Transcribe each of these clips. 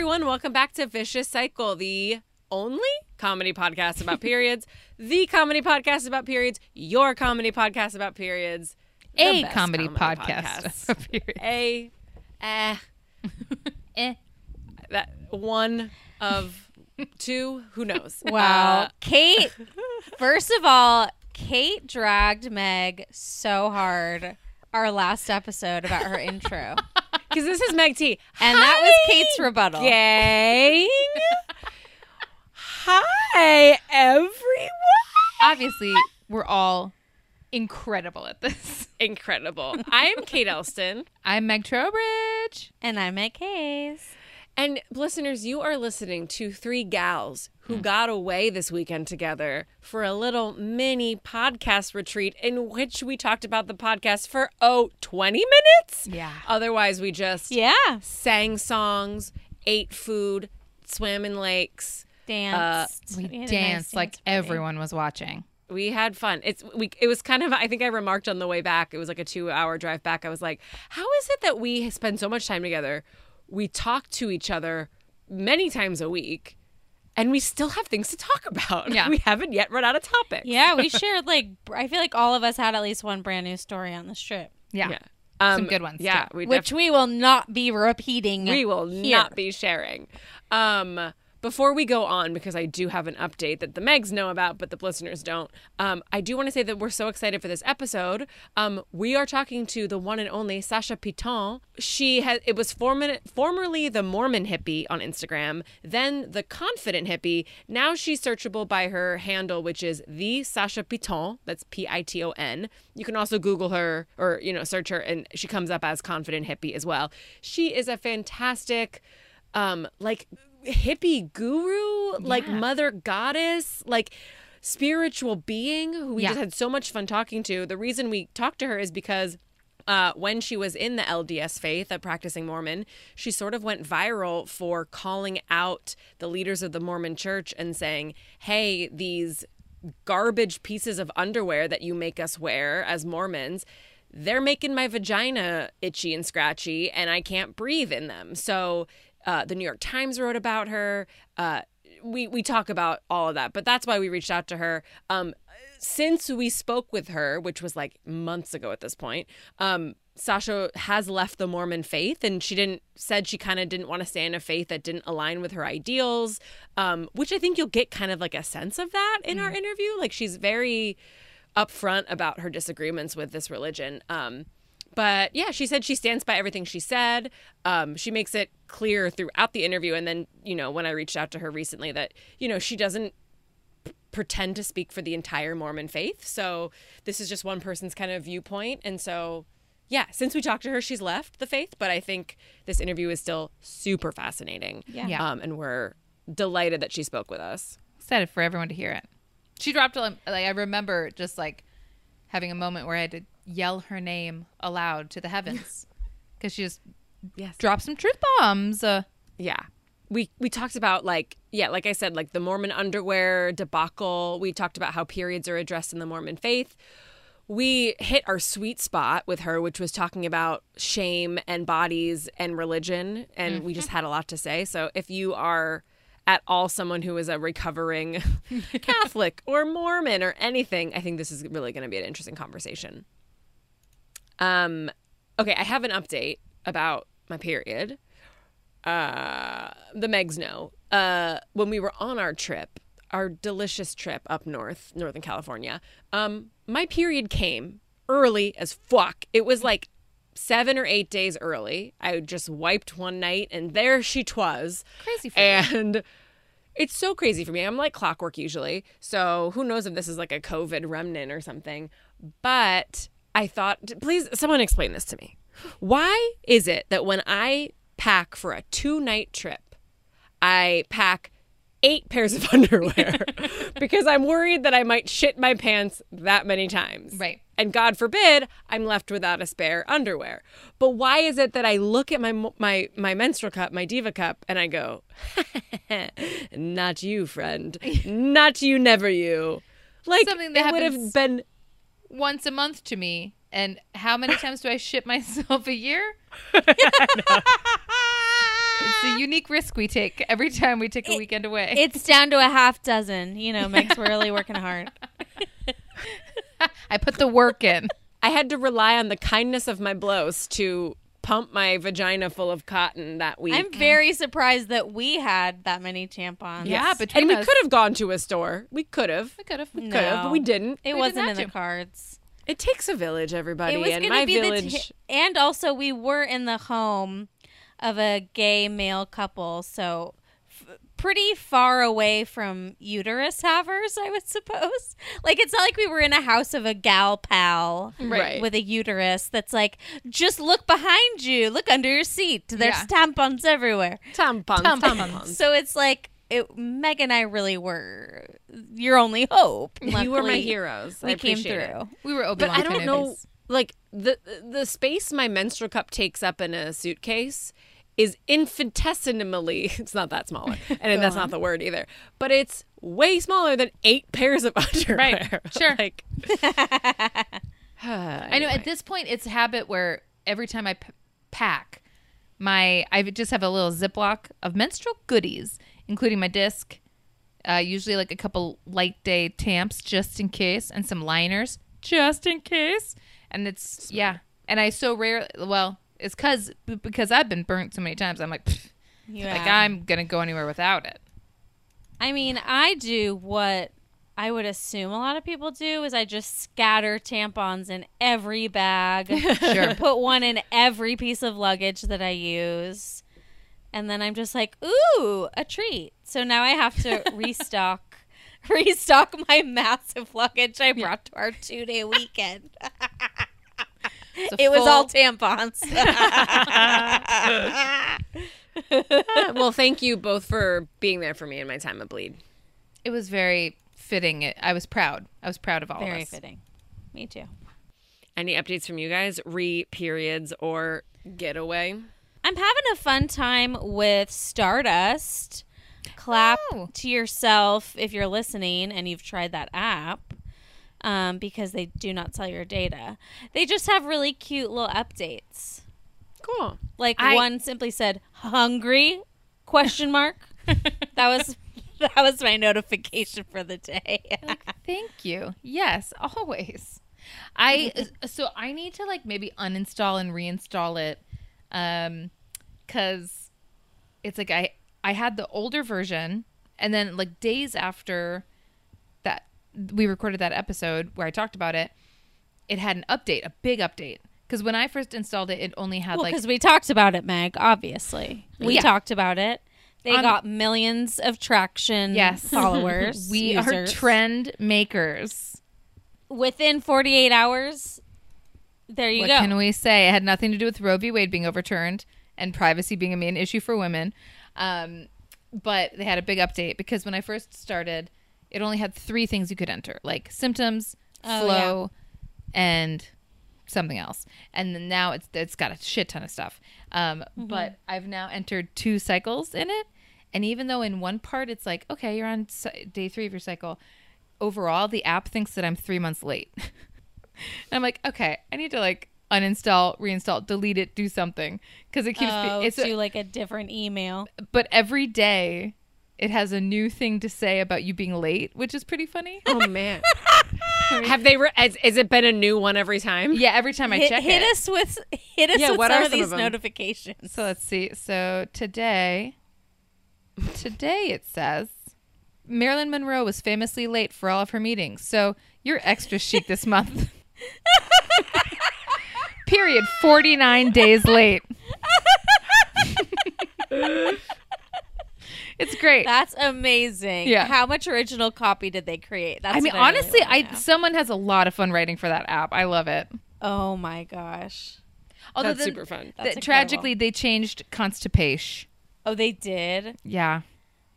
everyone. Welcome back to Vicious Cycle, the only comedy podcast about periods, the comedy podcast about periods, your comedy podcast about periods, A best comedy podcast podcast. about periods. A, eh, Eh. that one of two. Who knows? Wow. Uh, Kate, first of all, Kate dragged Meg so hard our last episode about her intro. Because this is Meg T. And that was Kate's rebuttal. Gang. Hi, everyone. Obviously, we're all incredible at this. Incredible. I am Kate Elston. I'm Meg Trowbridge. And I'm Meg Hayes. And listeners, you are listening to three gals who hmm. got away this weekend together for a little mini podcast retreat in which we talked about the podcast for, oh, 20 minutes? Yeah. Otherwise, we just Yeah. sang songs, ate food, swam in lakes. Uh, danced. We had a nice danced like dance everyone was watching. We had fun. It's we. It was kind of. I think I remarked on the way back. It was like a two-hour drive back. I was like, "How is it that we spend so much time together? We talk to each other many times a week, and we still have things to talk about. Yeah. we haven't yet run out of topics. Yeah, we shared like I feel like all of us had at least one brand new story on this trip, Yeah. yeah. Um, good ones, Yeah, too. we which we will not be repeating. we will here. not be sharing. Um, before we go on, because I do have an update that the Megs know about, but the listeners don't. Um, I do want to say that we're so excited for this episode. Um, we are talking to the one and only Sasha Piton. She has it was former, formerly the Mormon hippie on Instagram, then the confident hippie. Now she's searchable by her handle, which is the Sasha Piton. That's P I T O N. You can also Google her or you know search her, and she comes up as confident hippie as well. She is a fantastic um like hippie guru like mother goddess like spiritual being who we Yeah. just had so much fun talking to the reason we talked to her is because uh, when she was in the LDS faith, a practicing Mormon, she sort of went viral for calling out the leaders of the Mormon church and saying, hey, these garbage pieces of underwear that you make us wear as Mormons, they're making my vagina itchy and scratchy, and I can't breathe in them. So uh, the New York Times wrote about her. Uh, we we talk about all of that, but that's why we reached out to her. Um, since we spoke with her, which was like months ago at this point, um, Sasha has left the Mormon faith, and she didn't said she kind of didn't want to stay in a faith that didn't align with her ideals, um, which I think you'll get kind of like a sense of that in our interview. Like she's very upfront about her disagreements with this religion. Um, but yeah, she said she stands by everything she said. Um, she makes it clear throughout the interview, and then you know when I reached out to her recently that you know she doesn't pretend to speak for the entire Mormon faith. So this is just one person's kind of viewpoint. And so, yeah, since we talked to her, she's left the faith. But I think this interview is still super fascinating. Yeah. Yeah. Um, and we're delighted that she spoke with us. Excited for everyone to hear it. She dropped a, like I remember just like having a moment where I had to yell her name aloud to the heavens because she just Yes. dropped some truth bombs. Uh, Yeah. We we talked about like yeah, like I said, like the Mormon underwear debacle. We talked about how periods are addressed in the Mormon faith. We hit our sweet spot with her, which was talking about shame and bodies and religion, and we just had a lot to say. So if you are at all someone who is a recovering Catholic or Mormon or anything, I think this is really going to be an interesting conversation. Um, okay, I have an update about my period. Uh the megs know. Uh when we were on our trip our delicious trip up north northern california um my period came early as fuck. It was like seven or eight days early. I just wiped one night and there she twas. Crazy you. and it's so crazy for me. I'm like clockwork usually. So who knows if this is like a covid remnant or something. But i thought please someone explain this to me. Why is it that when i pack for a two night trip i pack eight pairs of underwear? Because i'm worried that i might shit my pants that many times. Right. and god forbid i'm left without a spare underwear. But why is it that i look at my my my menstrual cup my diva cup and i go not you friend. Not you never you. Like Something that it would have been once a month to me. And how many times do I shit myself a year? It's a unique risk we take every time we take a weekend away. It's down to a half dozen. You know, Meg's really working hard. I put the work in. I had to rely on the kindness of my blows to pump my vagina full of cotton that week. I'm very surprised that we had that many tampons. Yeah, between and we could have gone to a store. We could have. We could have. We Could have, but we didn't. It We wasn't didn't in the to. cards. It takes a village, everybody, It was and going my to be village. the ta- and also we were in the home of a gay male couple, so f- pretty far away from uterus havers, I would suppose. Like it's not like we were in a house of a gal pal Right. with a uterus that's like just look behind you, look under your seat. There's Yeah. tampons everywhere. tampons, Tampons. tampons. So it's like it, Meg and I really were your only hope. You were my heroes. We I came appreciate it. through. We were open. But I don't know, like the the space my menstrual cup takes up in a suitcase is infinitesimally. It's not that smaller, and that's not the word either. But it's way smaller than eight pairs of underwear. Right. Sure. like, I know at this point it's a habit where every time I p- pack, my I just have a little Ziploc of menstrual goodies, including my disc, uh, usually like a couple light day tamps just in case, and some liners just in case. And it's yeah, and I so rarely Well, it's cause because I've been burnt so many times. I'm like, Yeah. like I'm gonna go anywhere without it. I mean, I do what I would assume a lot of people do is I just scatter tampons in every bag. Sure. Put one in every piece of luggage that I use. And then I'm just like, ooh, a treat. So now I have to restock restock my massive luggage I brought to our two day weekend. It's a it was all tampons. well, thank you both for being there for me in my time of bleed. it was very fitting. It, I was proud. I was proud of all Very of us. fitting. Me too. Any updates from you guys? Re periods or getaway? I'm having a fun time with Stardust. Clap Oh. to yourself if you're listening and you've tried that app um, because they do not sell your data. They just have really cute little updates. Cool. Like I- one simply said, "Hungry?" question mark. that was that was my notification for the day. Thank you. Yes, always. I so I need to like maybe uninstall and reinstall it um cuz it's like I I had the older version and then like days after we recorded that episode where I talked about it it had an update, a big update cuz when I first installed it it only had Well, like because we talked about it, Meg. Obviously, we Yeah. talked about it. They On- got millions of traction yes, followers. we are trend makers. within 48 hours. There you what go. can we say? It had nothing to do with Roe v. Wade being overturned and privacy being a main issue for women. Um, but they had a big update because when I first started, it only had three things you could enter, like symptoms, Oh, flow, and something else. And then now it's it's got a shit ton of stuff. Um, Mm-hmm. But I've now entered two cycles in it, and even though in one part it's like, okay, you're on day three of your cycle, overall the app thinks that I'm three months late. And I'm like, okay, I need to like uninstall, reinstall, delete it, do something because it keeps. oh, it's to like a different email. but every day it has a new thing to say about you being late, which is pretty funny. Oh man. Have they? Re- has, has it been a new one every time? yeah, every time I hit, check hit it. us with hit us Yeah, with what some are of some these of notifications. So let's see. So today, today it says Marilyn Monroe was famously late for all of her meetings. So you're extra chic this month. Period. 49 days late. it's great. That's amazing. Yeah. How much original copy did they create? That's I mean, what honestly, wanna I know. someone has a lot of fun writing for that app. I love it. Oh my gosh. Although That's the- super fun. That's the- tragically, they changed constipation. Oh, they did. Yeah,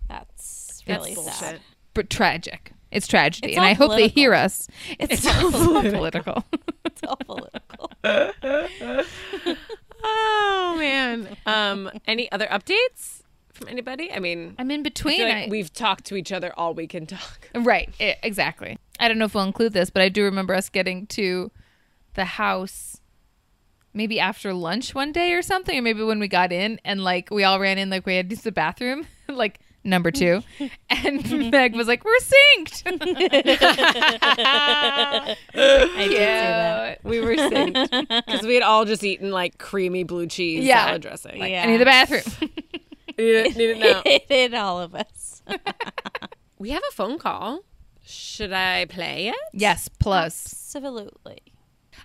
That's really That's sad. bullshit. but tragic. It's tragedy, It's and all I hope they hear us. It's, all political. It's all political. Oh man. Um. Any other updates from anybody? I mean, I'm in I between. feel like I- we've talked to each other all we can talk. right, e- exactly. I don't know if we'll include this, but I do remember us getting to the house maybe after lunch one day or something, or maybe when we got in and like we all ran in like we had to use the bathroom, like number two, and Meg was like, "We're synced." I did say that. We were synced because we had all just eaten like creamy blue cheese Yeah. salad dressing. Like, Yeah. I need the bathroom. Need it, need it now. It hit all of us. we have a phone call. Should I play it? yes, plus Absolutely.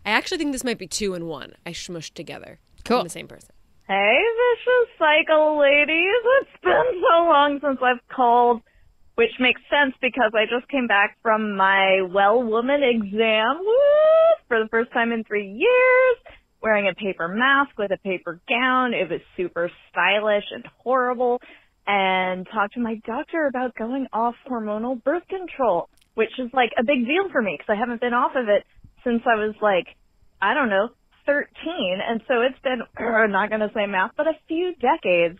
I actually think this might be two and one. I smushed together. Cool. I'm the same person. Hey, vicious cycle ladies. It's been so long since I've called, which makes sense because I just came back from my well woman exam woo, for the first time in three years, wearing a paper mask with a paper gown. It was super stylish and horrible. And talked to my doctor about going off hormonal birth control, which is like a big deal for me because I haven't been off of it since I was like, I don't know, 13. And so it's been, I'm not going to say math, but a few decades.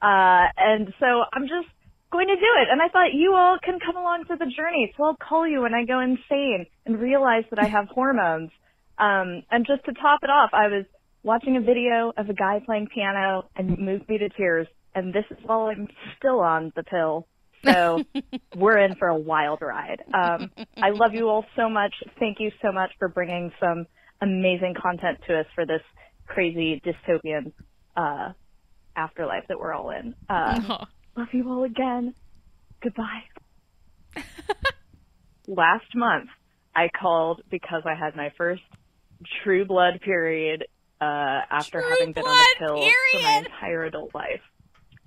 Uh, and so I'm just going to do it. And I thought you all can come along for the journey. So I'll call you when I go insane and realize that I have hormones. Um, and just to top it off, I was watching a video of a guy playing piano and it moved me to tears. And this is while I'm still on the pill. So we're in for a wild ride. Um, I love you all so much. Thank you so much for bringing some amazing content to us for this crazy dystopian uh, afterlife that we're all in. Uh, love you all again. Goodbye. Last month, I called because I had my first true blood period uh, after True having been on the pill for my entire adult life.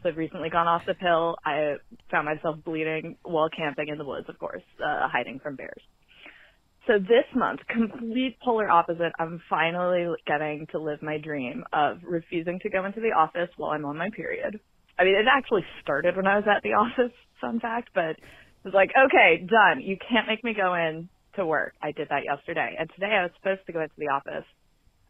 So I've recently gone off the pill. I found myself bleeding while camping in the woods, of course, uh, hiding from bears. So this month, complete polar opposite, I'm finally getting to live my dream of refusing to go into the office while I'm on my period. I mean, it actually started when I was at the office, fun fact, but it was like, okay, done. You can't make me go in to work. I did that yesterday. And today I was supposed to go into the office.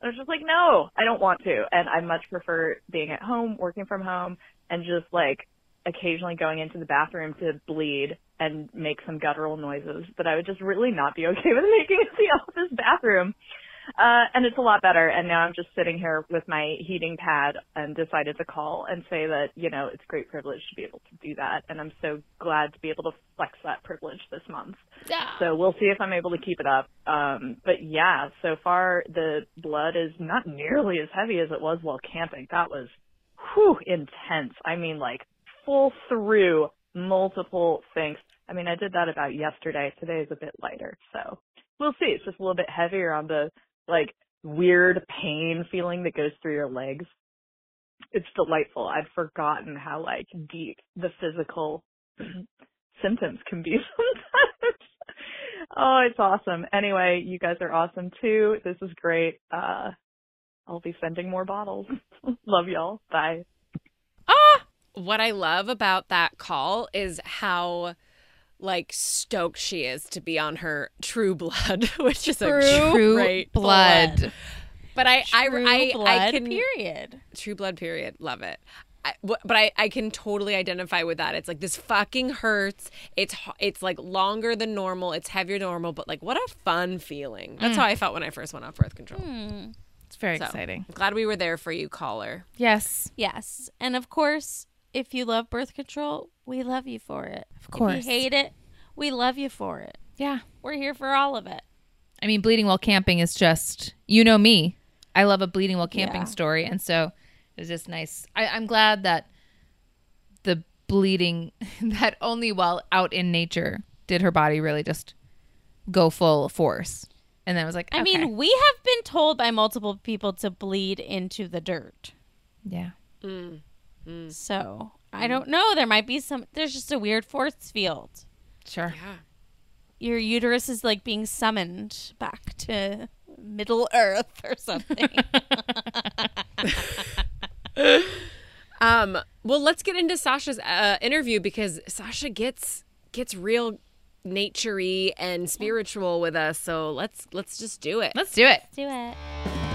I was just like, no, I don't want to. And I much prefer being at home, working from home, and just like occasionally going into the bathroom to bleed and make some guttural noises But I would just really not be okay with making in the office bathroom. Uh, and it's a lot better. And now I'm just sitting here with my heating pad and decided to call and say that, you know, it's a great privilege to be able to do that. And I'm so glad to be able to flex that privilege this month. Yeah. So we'll see if I'm able to keep it up. Um, but yeah, so far the blood is not nearly as heavy as it was while camping. That was, whew, intense. I mean, like full through multiple things. I mean, I did that about yesterday. Today is a bit lighter. So we'll see. It's just a little bit heavier on the like weird pain feeling that goes through your legs. It's delightful. I'd forgotten how like deep the physical symptoms can be sometimes. oh, it's awesome. Anyway, you guys are awesome too. This is great. Uh, I'll be sending more bottles. Love y'all. Bye. Ah, What I love about that call is how like stoked she is to be on her true blood, which is a True great blood. But I, I, True I, blood I can period. true blood period. Love it. I, but I, I can totally identify with that. It's like this fucking hurts. It's it's like longer than normal. It's heavier than normal. But like, what a fun feeling. That's mm. how I felt when I first went off birth control. Hmm. It's very So, exciting. I'm glad we were there for you, caller. Yes. Yes. And of course, if you love birth control, we love you for it. Of course. If you hate it, we love you for it. Yeah. We're here for all of it. I mean, bleeding while camping is just, you know me. I love a bleeding while camping Yeah. story. And so it was just nice. I, I'm glad that the bleeding, that only while out in nature did her body really just go full force. And then I was like, I mean, we have been told by multiple people to bleed into the dirt. yeah. Mm. So I don't know. There might be some, there's just a weird force field. Sure. Yeah. Your uterus is like being summoned back to Middle Earth or something. Um. Well, let's get into Sasha's uh, interview because Sasha gets gets real naturey and spiritual with us. So let's let's just do it. Let's do it. Do it.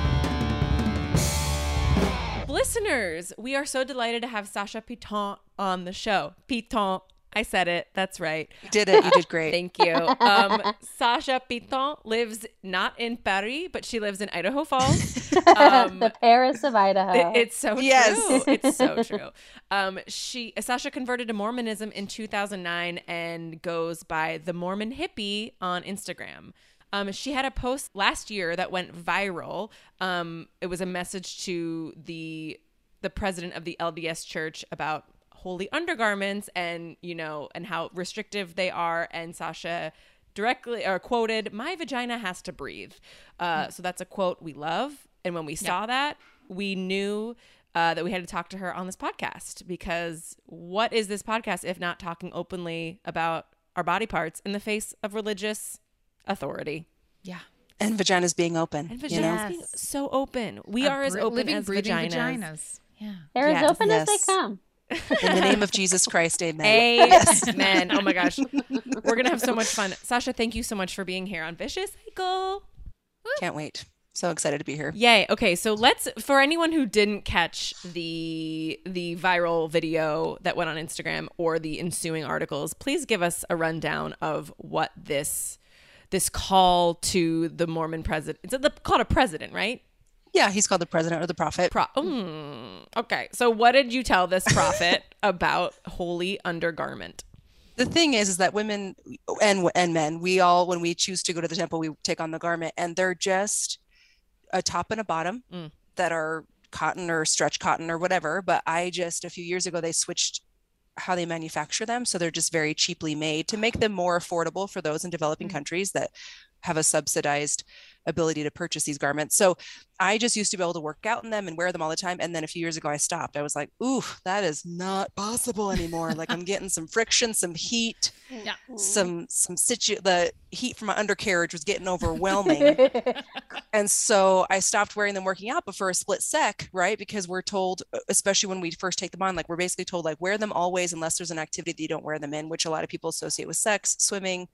Listeners, we are so delighted to have Sasha Piton on the show. Piton. I said it. That's right. You did it. You did great. Thank you. Um, Sasha Piton lives not in Paris, but she lives in Idaho Falls. Um, the Paris of Idaho. it- it's so Yes. true. It's so true. Um, she Sasha converted to Mormonism in 2009 and goes by the Mormon hippie on Instagram. Um, she had a post last year that went viral. Um, it was a message to the the president of the LDS Church about holy undergarments and you know and how restrictive they are. And Sasha directly or quoted, "My vagina has to breathe." Uh, so that's a quote we love. And when we saw that, we knew uh, that we had to talk to her on this podcast because what is this podcast if not talking openly about our body parts in the face of religious authority? Yeah. And vaginas being open. And you know? vaginas being so open. We A are as br- open living, as breathing vaginas. vaginas. Yeah. They're as Yes. open as they come. In the name of Jesus Christ, amen. Amen. Oh my gosh. We're going to have so much fun. Sasha, thank you so much for being here on Vicious Cycle. Can't wait. So excited to be here. Yay. Okay, so let's for anyone who didn't catch the the viral video that went on Instagram or the ensuing articles, please give us a rundown of what this this call to the Mormon president. It's the called a president, right? Yeah, he's called the president or the prophet. Pro- mm, okay. So what did you tell this prophet about holy undergarment? the thing is is that women and and men we all when we choose to go to the temple we take on the garment and they're just a top and a bottom Mm. that are cotton or stretch cotton or whatever but i just a few years ago they switched how they manufacture them so they're just very cheaply made to make them more affordable for those in developing mm. countries that have a subsidized ability to purchase these garments. So i just used to be able to work out in them and wear them all the time and then a few years ago i stopped. I was like ooh that is not possible anymore. Like i'm getting some friction some heat Yeah. some some situ the heat from my undercarriage was getting overwhelming. And so i stopped wearing them working out but for a split sec right? Because we're told especially when we first take them on like we're basically told like wear them always unless there's an activity that you don't wear them in which a lot of people associate with sex swimming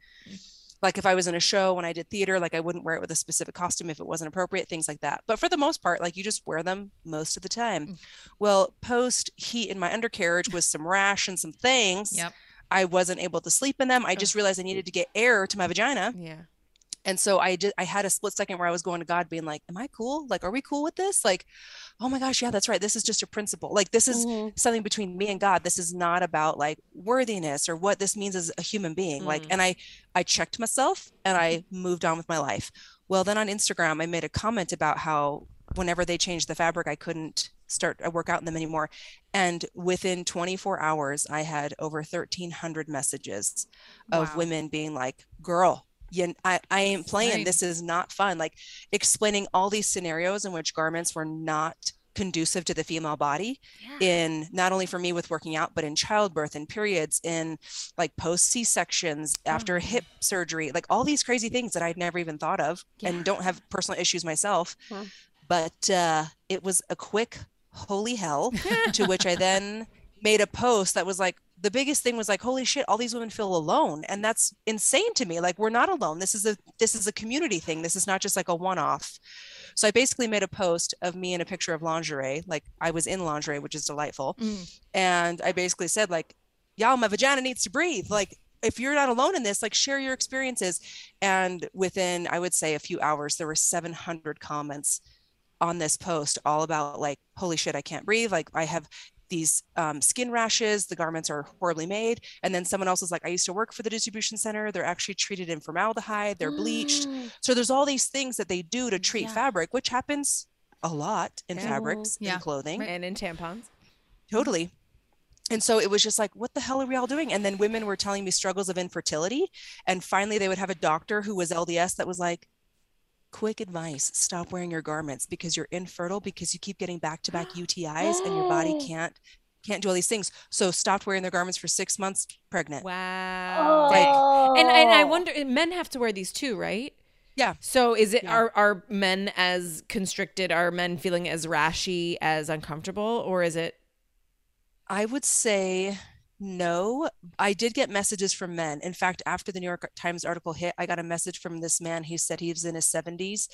like if i was in a show when i did theater like i wouldn't wear it with a specific costume if it wasn't appropriate things like that but for the most part like you just wear them most of the time mm. well post heat in my undercarriage with some rash and some things Yep. I wasn't able to sleep in them. I just realized I needed to get air to my vagina. Yeah. And so I did I had a split second where I was going to God being like, Am I cool? Like, are we cool with this? Like, oh my gosh, yeah, that's right. This is just a principle. Like this is Mhm. something between me and God. This is not about like worthiness or what this means as a human being. Like, Mm. and I I checked myself and I moved on with my life. Well, then on Instagram, I made a comment about how whenever they changed the fabric, I couldn't start a workout in them anymore. And within 24 hours, I had over 1,300 messages of Wow. women being like, girl, you, I, I ain't playing. Right. This is not fun. Like explaining all these scenarios in which garments were not conducive to the female body in not only for me with working out but in childbirth and periods in like post c-sections after hip surgery like all these crazy things that i'd never even thought of and don't have personal issues myself Huh. but uh, it was a quick holy hell to which i then made a post that was like the biggest thing was like holy shit all these women feel alone and that's insane to me like we're not alone this is a this is a community thing this is not just like a one-off so i basically made a post of me in a picture of lingerie like i was in lingerie which is delightful Mm. and i basically said like y'all my vagina needs to breathe like if you're not alone in this like share your experiences and within i would say a few hours there were 700 comments on this post all about like holy shit i can't breathe like i have these um, skin rashes the garments are horribly made and then someone else was like i used to work for the distribution center they're actually treated in formaldehyde they're bleached so there's all these things that they do to treat Yeah. fabric which happens a lot in Yeah. fabrics Yeah. in clothing And in tampons. totally and so it was just like what the hell are we all doing and then women were telling me struggles of infertility and finally they would have a doctor who was lds that was like quick advice stop wearing your garments because you're infertile because you keep getting back-to-back utis and your body can't can't do all these things so stopped wearing their garments for six months pregnant Wow. Oh. And and I oh. wonder men have to wear these too, right? Yeah. So is it Yeah. are are men as constricted? Are men feeling as rashy, as uncomfortable, or is it? I would say no. I did get messages from men. In fact, after the New York Times article hit, I got a message from this man. He said he was in his 70s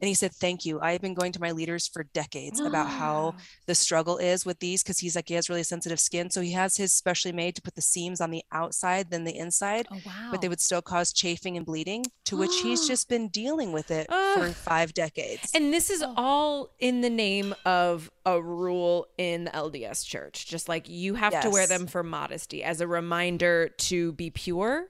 And he said, Thank you. I've been going to my leaders for decades about how ah. the struggle is with these because he's like, he has really sensitive skin. So he has his specially made to put the seams on the outside than the inside, Oh wow. but they would still cause chafing and bleeding, to which he's just been dealing with it for five decades. And this is oh. all in the name of a rule in the LDS church. Just like you have to wear them for modesty as a reminder to be pure.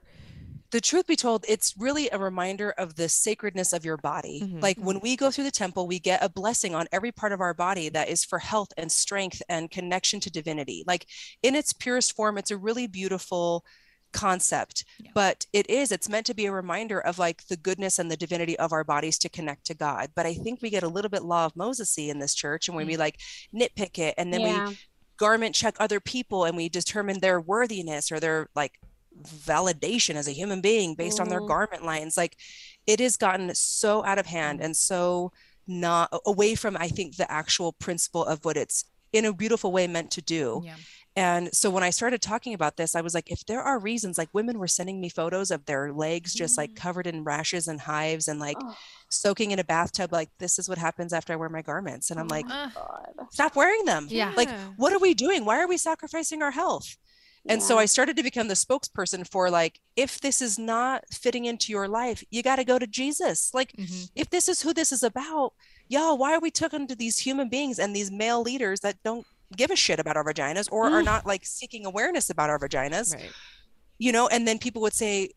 The truth be told, it's really a reminder of the sacredness of your body. Mhm. Like when we go through the temple, we get a blessing on every part of our body that is for health and strength and connection to divinity. Like in its purest form, it's a really beautiful concept Yeah. but it is it's meant to be a reminder of like the goodness and the divinity of our bodies to connect to god but i think we get a little bit law of mosesy in this church and when we like nitpick it and then we garment check other people and we determine their worthiness or their like validation as a human being based on their Mhm. garment lines like it has gotten so out of hand and so not away from i think the actual principle of what it's in a beautiful way meant to do yeah. and so when I started talking about this, I was like, if there are reasons, like women were sending me photos of their legs just like covered in rashes and hives and like Oh. soaking in a bathtub, like, this is what happens after I wear my garments. And I'm like, Uh, stop wearing them. Yeah. Like, what are we doing? Why are we sacrificing our health? And so I started to become the spokesperson for like, if this is not fitting into your life, you got to go to Jesus. Like, mhm. if this is who this is about, y'all, why are we taken to these human beings and these male leaders that don't give a shit about our vaginas or are not like seeking awareness about our vaginas? Right. You know, and then people would say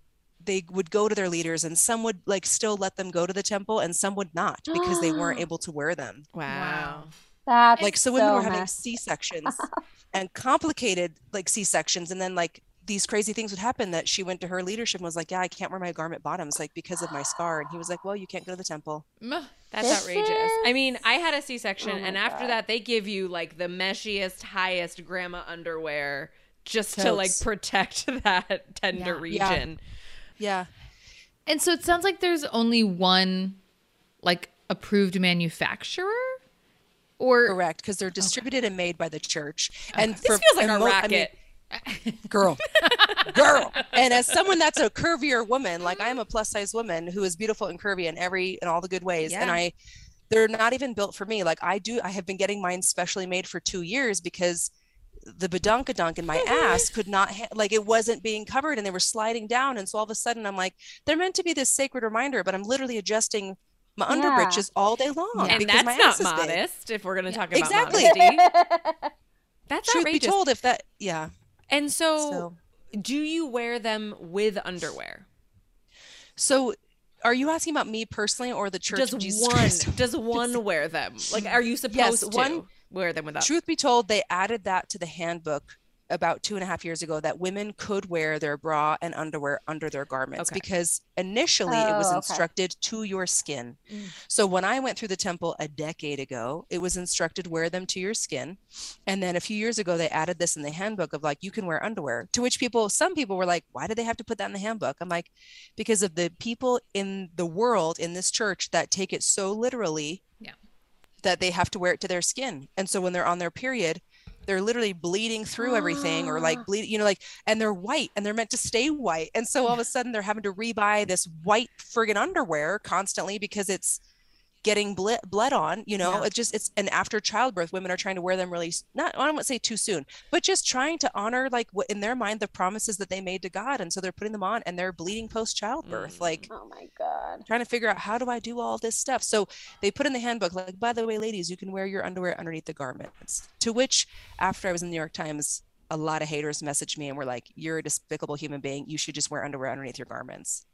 they would go to their leaders and some would like still let them go to the temple and some would not because they weren't able to wear them. Wow. That's Like so women were having C-sections and complicated like C-sections and then like these crazy things would happen that she went to her leadership and was like, "Yeah, I can't wear my garment bottoms like because of my scar." And he was like, "Well, you can't go to the temple." That's This outrageous. I mean, I had a C-section, Oh my and after that, they give you like the meshiest, highest grandma underwear just to like protect that tender Yeah. Yeah. region. Yeah. And so it sounds like there's only one like approved manufacturer or Correct, because they're distributed and made by the church. And This feels like a mo- I mean, racket. girl, girl. And as someone that's a curvier woman, like I am a plus size woman who is beautiful and curvy in every in all the good ways, and I, they're not even built for me. Like I do, I have been getting mine specially made for two years because the badunkadunk in my ass could not ha- like it wasn't being covered and they were sliding down and so all of a sudden i'm like they're meant to be this sacred reminder but i'm literally adjusting my Yeah. underbridges all day long and because that's my not ass is big. modest if we're going to talk about Exactly. modesty. That's truth be told if that yeah And so, so do you wear them with underwear? So, are you asking about me personally or the Church Does of Jesus one Christ? does one wear them? Like, are you supposed Yes, to one- wear them without? Truth be told, they added that to the handbook about two and a half years ago that women could wear their bra and underwear under their garments Okay. because initially it was Oh, okay. instructed to your skin. Mm. So when I went through the temple a decade ago, it was instructed wear them to your skin. And then a few years ago they added this in the handbook of like you can wear underwear. To which people some people were like, why do they have to put that in the handbook? I'm like because of the people in the world in this church that take it so literally Yeah. that they have to wear it to their skin. And so when they're on their period, they're literally bleeding through everything or like ah. bleed, you know, like, and they're white and they're meant to stay white. And so all of a sudden they're having to rebuy this white friggin' underwear constantly because it's getting ble- bled on, you know, Yeah. it just, it's, and after childbirth, women are trying to wear them really, not, I don't want to say too soon, but just trying to honor like what in their mind, the promises that they made to God. And so they're putting them on and they're bleeding post childbirth. Mm. Like, oh my god. trying to figure out how do I do all this stuff. So they put in the handbook, like, by the way, ladies, you can wear your underwear underneath the garments. To which, after I was in the New York Times, a lot of haters messaged me and were like, "You're a despicable human being. You should just wear underwear underneath your garments."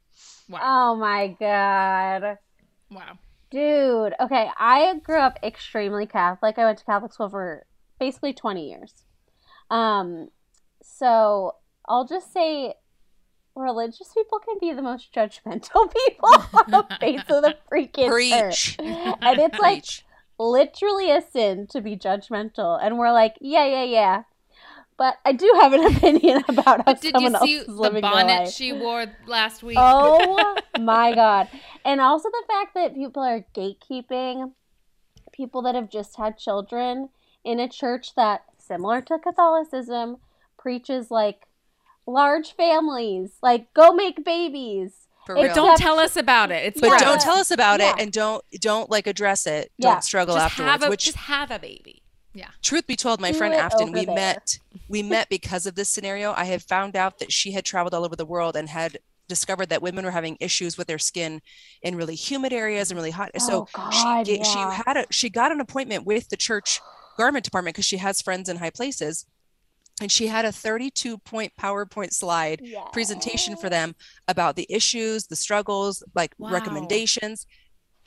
Wow. Oh my god. wow. Dude, okay, I grew up extremely Catholic. I went to Catholic school for basically 20 years. Um, so I'll just say religious people can be the most judgmental people on the face of the freaking earth. And it's like Preach. literally a sin to be judgmental. And we're like, yeah, yeah, yeah. But I do have an opinion about how did someone you else see is the living their bonnet she wore last week? Oh my god. And also the fact that people are gatekeeping people that have just had children in a church that similar to Catholicism preaches like large families, like go make babies. For Except- real. Don't tell us about it. It's but Yeah. don't tell us about Yeah. it and don't don't like address it. Yeah. Don't struggle just afterwards. have a which just have a baby. Truth be told, my Do friend Afton, we there. met we met because of this scenario. I had found out that she had traveled all over the world and had discovered that women were having issues with their skin in really humid areas and really hot. so Oh, God, she ga- yeah. she had a she got an appointment with the church garment department because she has friends in high places. And she had a 32 point PowerPoint slide presentation for them about the issues, the struggles, like Wow. recommendations.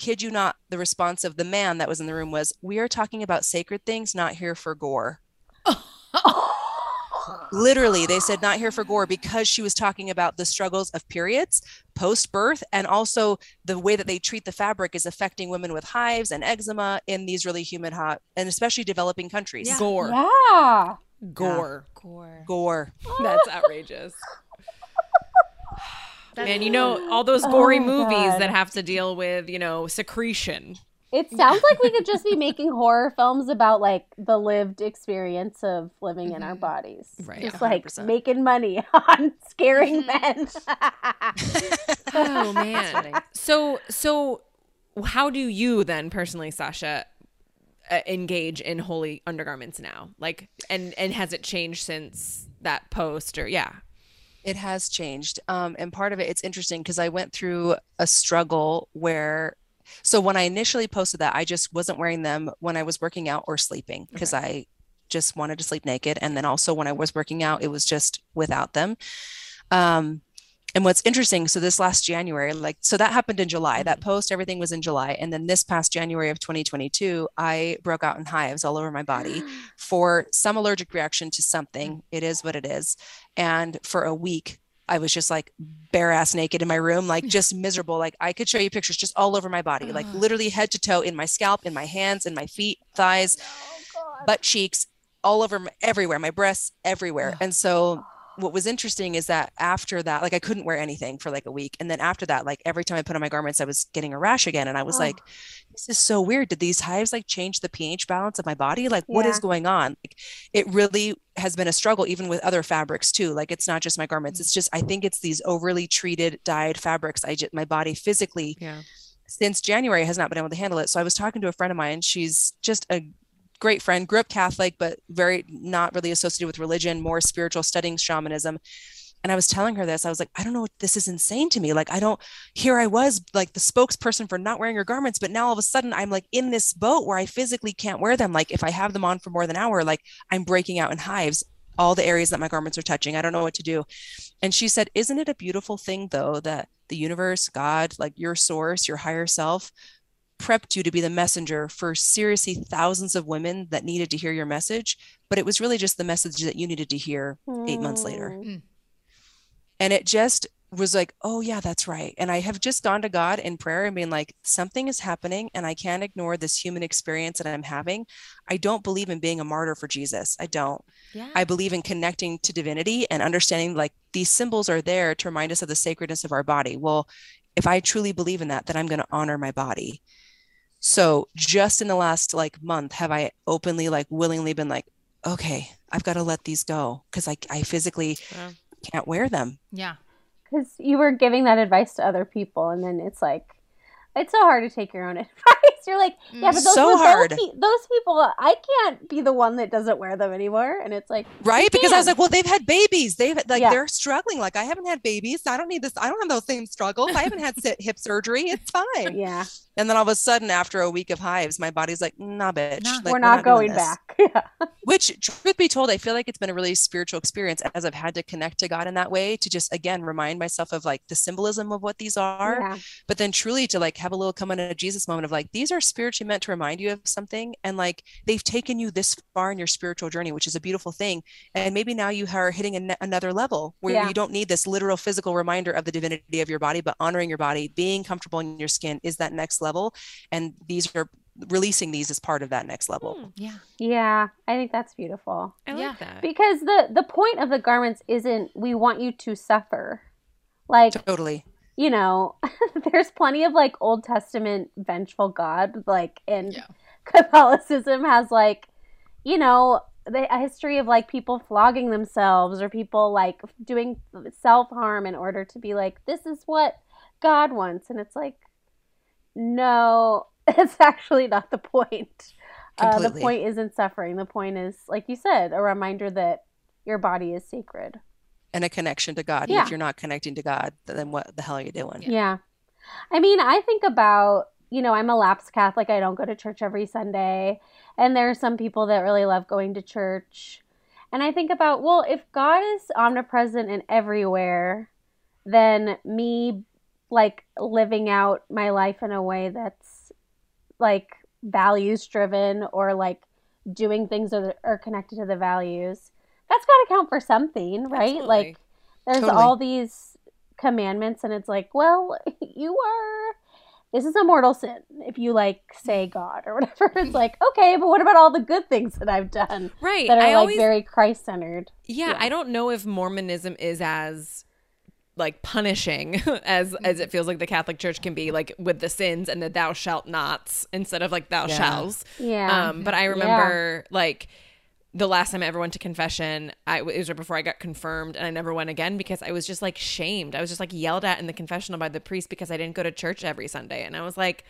Kid you not, the response of the man that was in the room was, We are talking about sacred things, not here for gore. Literally, they said not here for gore because she was talking about the struggles of periods, post birth, and also the way that they treat the fabric is affecting women with hives and eczema in these really humid, hot, and especially developing countries. Yeah. Gore. Yeah. Gore. Gore. Gore. That's outrageous. Man, you know all those gory Oh movies God. that have to deal with, you know, secretion. It sounds like we could just be making horror films about like the lived experience of living in our Mhm. bodies. Right. Just like 100%. making money on scaring men. Oh man. So so how do you then personally, Sasha, uh, engage in holy undergarments now? Like and and has it changed since that post or yeah. It has changed. Um, and part of it, it's interesting because I went through a struggle where, so when I initially posted that, I just wasn't wearing them when I was working out or sleeping because I just wanted to sleep naked. And then also when I was working out, it was just without them. Um, and what's interesting, so this last January, like, so that happened in July. That post, everything was in July. And then this past January of 2022, I broke out in hives all over my body for some allergic reaction to something. It is what it is. And for a week, I was just like bare ass naked in my room, like just miserable. Like I could show you pictures just all over my body, like literally head to toe in my scalp, in my hands, in my feet, thighs, butt cheeks, all over my, everywhere, my breasts, everywhere. And so what was interesting is that after that, like I couldn't wear anything for like a week. And then after that, like every time I put on my garments, I was getting a rash again. And I was Oh. like, this is so weird. Did these hives like change the pH balance of my body? Like, what is going on? Like, it really has been a struggle, even with other fabrics too. Like, it's not just my garments. Mm. It's just, I think it's these overly treated, dyed fabrics. I just, my body physically Yeah. since January has not been able to handle it. So I was talking to a friend of mine. She's just a great friend, grew up Catholic, but very not really associated with religion, more spiritual, studying shamanism. And I was telling her this. I was like, I don't know. This is insane to me. Like, I don't, here I was like the spokesperson for not wearing your garments, but now all of a sudden I'm like in this boat where I physically can't wear them. Like, if I have them on for more than an hour, like I'm breaking out in hives, all the areas that my garments are touching. I don't know what to do. And she said, Isn't it a beautiful thing, though, that the universe, God, like your source, your higher self, prepped you to be the messenger for seriously thousands of women that needed to hear your message, but it was really just the message that you needed to hear eight months later. Mm. And it just was like, oh, yeah, that's right. And I have just gone to God in prayer and being like, something is happening and I can't ignore this human experience that I'm having. I don't believe in being a martyr for Jesus. I don't. Yeah. I believe in connecting to divinity and understanding like these symbols are there to remind us of the sacredness of our body. Well, if I truly believe in that, then I'm going to honor my body. So just in the last like month, have I openly, like willingly been like, okay, I've got to let these go because I, I physically Wow. can't wear them. Yeah. Because you were giving that advice to other people, and then it's like, it's so hard to take your own advice. You're like, yeah, mm. but those, So those, hard. pe- those people, I can't be the one that doesn't wear them anymore. And it's like, Right. Because I was like, well, they've had babies. They've like, Yeah. they're struggling. Like, I haven't had babies. I don't need this. I don't have those same struggles. I haven't had hip surgery. It's fine. yeah, And then all of a sudden, after a week of hives, my body's like, nah, bitch. Nah. Like, we're not doing going back. Yeah. Which, truth be told, I feel like it's been a really spiritual experience as I've had to connect to God in that way to just, again, remind myself of like the symbolism of what these are. yeah. But then truly to like have a little come into Jesus moment of like, these are spiritually meant to remind you of something. And like they've taken you this far in your spiritual journey, which is a beautiful thing. And maybe now you are hitting an another level where Yeah. you don't need this literal physical reminder of the divinity of your body, but honoring your body, being comfortable in your skin is that next level. And these are releasing these as part of that next level. Hmm, Yeah. Yeah, I think that's beautiful. I Yeah. like that. Because the the point of the garments isn't we want you to suffer. Like, Totally. You know, there's plenty of like Old Testament vengeful God, like, and Yeah. Catholicism has like, you know, the, a history of like people flogging themselves or people like doing self harm in order to be like, this is what God wants. and it's like, no, it's actually not the point. Uh, the point isn't suffering. The point is, like you said, a reminder that your body is sacred. And a connection to God. And Yeah. If you're not connecting to God, then what the hell are you doing? Yeah. I mean, I think about, you know, I'm a lapsed Catholic. I don't go to church every Sunday. And there are some people that really love going to church. And I think about, well, if God is omnipresent and everywhere, then me like living out my life in a way that's like values driven or like doing things that are connected to the values, that's got to count for something, right? Absolutely. Like there's Totally. all these commandments and it's like, well, you are this is a mortal sin if you like say God or whatever. It's like, okay, but what about all the good things that I've done Right. that are I like always very Christ centered? Yeah, Yeah. I don't know if Mormonism is as like punishing as as it feels like the Catholic Church can be like with the sins and the thou shalt nots instead of like thou Yeah. shalls. Yeah. Um, but I remember like the last time I ever went to confession, I it was right before I got confirmed, and I never went again because I was just like shamed. I was just like yelled at in the confessional by the priest because I didn't go to church every Sunday, and I was like,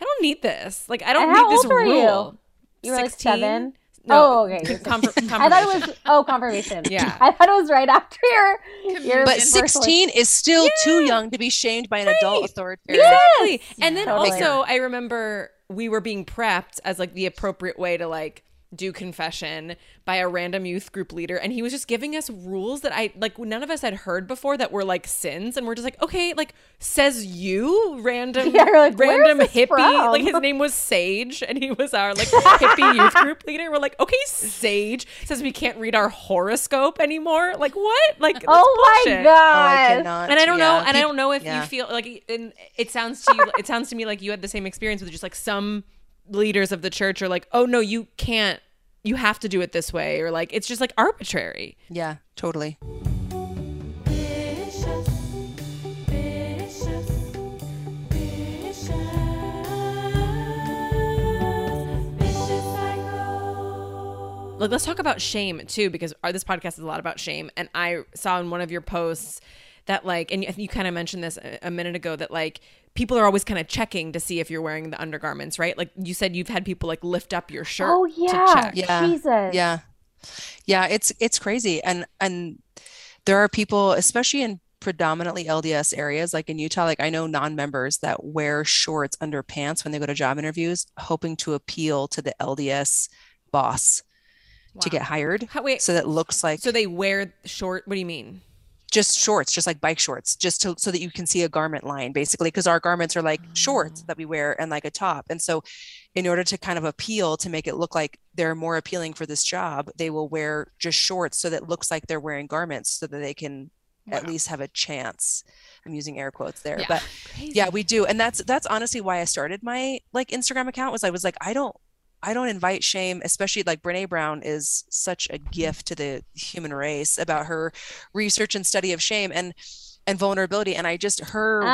I don't need this. Like I don't And how need this old were you? rule. You were like 16? seven? No, Oh, okay. Confir- I thought it was oh confirmation. Yeah. I thought it was right after your your But first one. 16 is still too young to be shamed by an adult authoritarian. Exactly. And then Totally. also, I remember we were being prepped as like the appropriate way to like do confession by a random youth group leader and he was just giving us rules that I like none of us had heard before that were like sins and we're just like okay like says you random Yeah, like, random hippie from? like his name was Sage and he was our like hippie youth group leader we're like okay Sage says we can't read our horoscope anymore like what like Oh my bullshit. Oh, I god. cannot. And I don't know, and I don't know if yeah. you feel like, and it sounds to you, it sounds to me like you had the same experience with just like some leaders of the church are like, oh no, you can't, you have to do it this way, or like it's just like arbitrary. Yeah, totally. Like let's talk about shame too, because our, this podcast is a lot about shame, and I saw in one of your posts that like, and you, kind of mentioned this a, a minute ago that like people are always kind of checking to see if you're wearing the undergarments, right? Like you said, you've had people like lift up your shirt Oh to yeah. check. Yeah. Jesus. Yeah. Yeah, it's it's crazy. And and there are people, especially in predominantly LDS areas, like in Utah, like I know non-members that wear shorts under pants when they go to job interviews, hoping to appeal to the LDS boss to get hired. How, wait, So that looks like so they wear short. What do you mean? Just shorts, just like bike shorts, just to so that you can see a garment line, basically, because our garments are like shorts mm. that we wear and like a top. And so, in order to kind of appeal to make it look like they're more appealing for this job, they will wear just shorts so that it looks like they're wearing garments so that they can at least have a chance. I'm using air quotes there, Yeah. but yeah, we do. And that's that's honestly why I started my like Instagram account was I was like, I don't I don't invite shame, especially like Brene Brown is such a gift to the human race about her research and study of shame and and vulnerability. And I just her work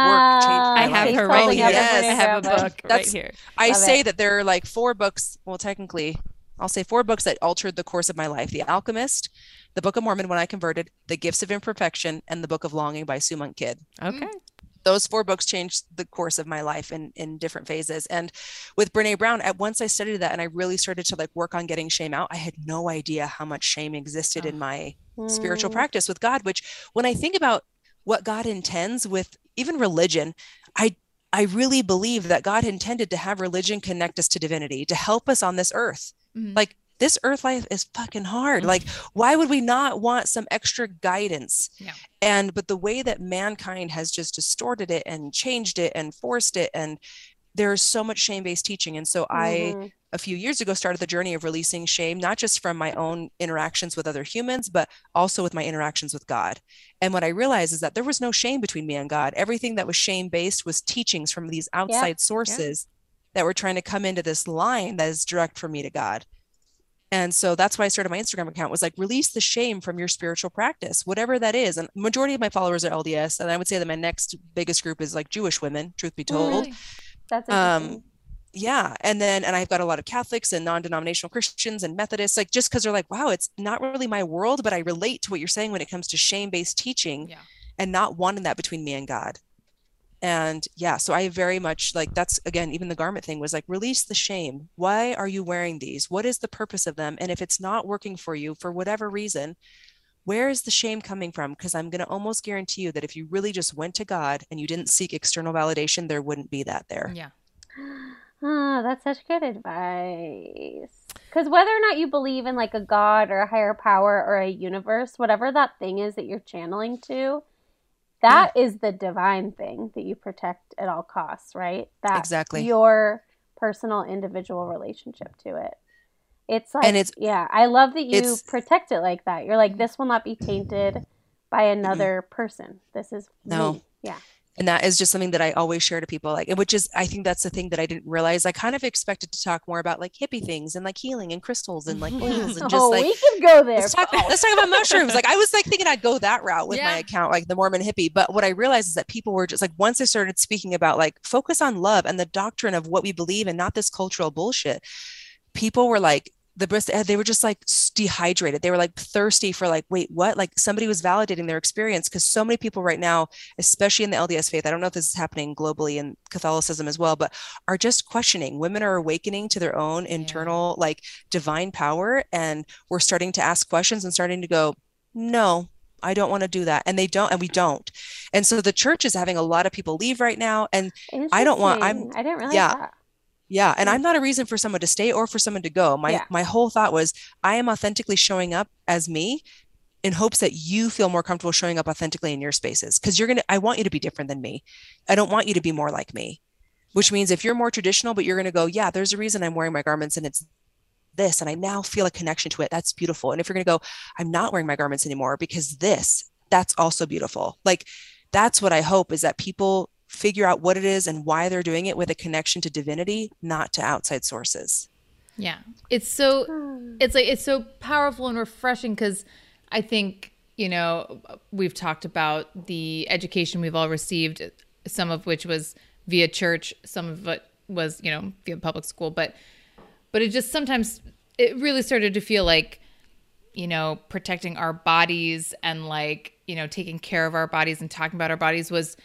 changed Ah, my I have life. her She's right here. Yes. I have a Brown book right That's- here. I Love say it. that there are like four books, well, technically, I'll say four books that altered the course of my life. The Alchemist, The Book of Mormon when I converted, The Gifts of Imperfection, and The Book of Longing by Sue Monk Kidd Okay. Those four books changed the course of my life in in different phases and with brene brown at once i studied that and i really started to like work on getting shame out i had no idea how much shame existed in my spiritual Mm. practice with god which when i think about what god intends with even religion i i really believe that god intended to have religion connect us to divinity to help us on this earth Mhm. like this earth life is fucking hard. Like why would we not want some extra guidance? Yeah. and but the way that mankind has just distorted it and changed it and forced it and there's so much shame-based teaching. And so i Mhm. a few years ago started the journey of releasing shame not just from my own interactions with other humans but also with my interactions with god. And what i realized is that there was no shame between me and god. Everything that was shame based was teachings from these outside sources that were trying to come into this line that is direct from me to god and so that's why I started my Instagram account was like release the shame from your spiritual practice, whatever that is. And majority of my followers are LDS. And I would say that my next biggest group is like Jewish women, truth be told. Really? That's Um, yeah. And then, and I've got a lot of Catholics and non-denominational Christians and Methodists, like just because they're like, wow, it's not really my world, but I relate to what you're saying when it comes to shame-based teaching Yeah. and not wanting that between me and God. And yeah so i very much like that's again even the garment thing was like release the shame. Why are you wearing these? What is the purpose of them? And if it's not working for you for whatever reason where is the shame coming from? Because i'm going to almost guarantee you that if you really just went to god and you didn't seek external validation there wouldn't be that there. Yeah. Oh, that's such good advice. Because whether or not you believe in like a god or a higher power or a universe, whatever that thing is that you're channeling to, that is the divine thing that you protect at all costs, right? That's Exactly. your personal individual relationship to it. It's like, And it's- yeah, I love that you protect it like that. You're like, this will not be tainted by another person. This is No. me. Yeah. And that is just something that I always share to people like which is I think that's the thing that I didn't realize I kind of expected to talk more about like hippie things and like healing and crystals and like oils and just oh, like we can go there. let's talk, let's talk about mushrooms. Like I was like thinking I'd go that route with my account, like the Mormon hippie. But what I realized is that people were just like once I started speaking about like focus on love and the doctrine of what we believe and not this cultural bullshit, people were like the best uh, they were just like dehydrated. They were like thirsty for like, wait, what? Like somebody was validating their experience because so many people right now, especially in the LDS faith, I don't know if this is happening globally in Catholicism as well, but are just questioning. Women are awakening to their own internal like divine power and we're starting to ask questions and starting to go, no, I don't want to do that. And they don't, and we don't. And so the church is having a lot of people leave right now. And I don't want- I'm- I didn't realize yeah. that. Yeah, and Mm. I'm not a reason for someone to stay or for someone to go. My Yeah. my whole thought was I am authentically showing up as me in hopes that you feel more comfortable showing up authentically in your spaces because you're going to I want you to be different than me. I don't want you to be more like me. Which means if you're more traditional but you're going to go, yeah, there's a reason I'm wearing my garments and it's this and I now feel a connection to it. That's beautiful. And if you're going to go, I'm not wearing my garments anymore because this, that's also beautiful. Like that's what I hope is that people figure out what it is and why they're doing it with a connection to divinity, not to outside sources. Yeah. It's so hmm. it's like it's so powerful and refreshing cuz I think, you know, we've talked about the education we've all received, some of which was via church, some of it was, you know, via public school, but but it just sometimes it really started to feel like you know protecting our bodies and like you know taking care of our bodies and talking about our bodies was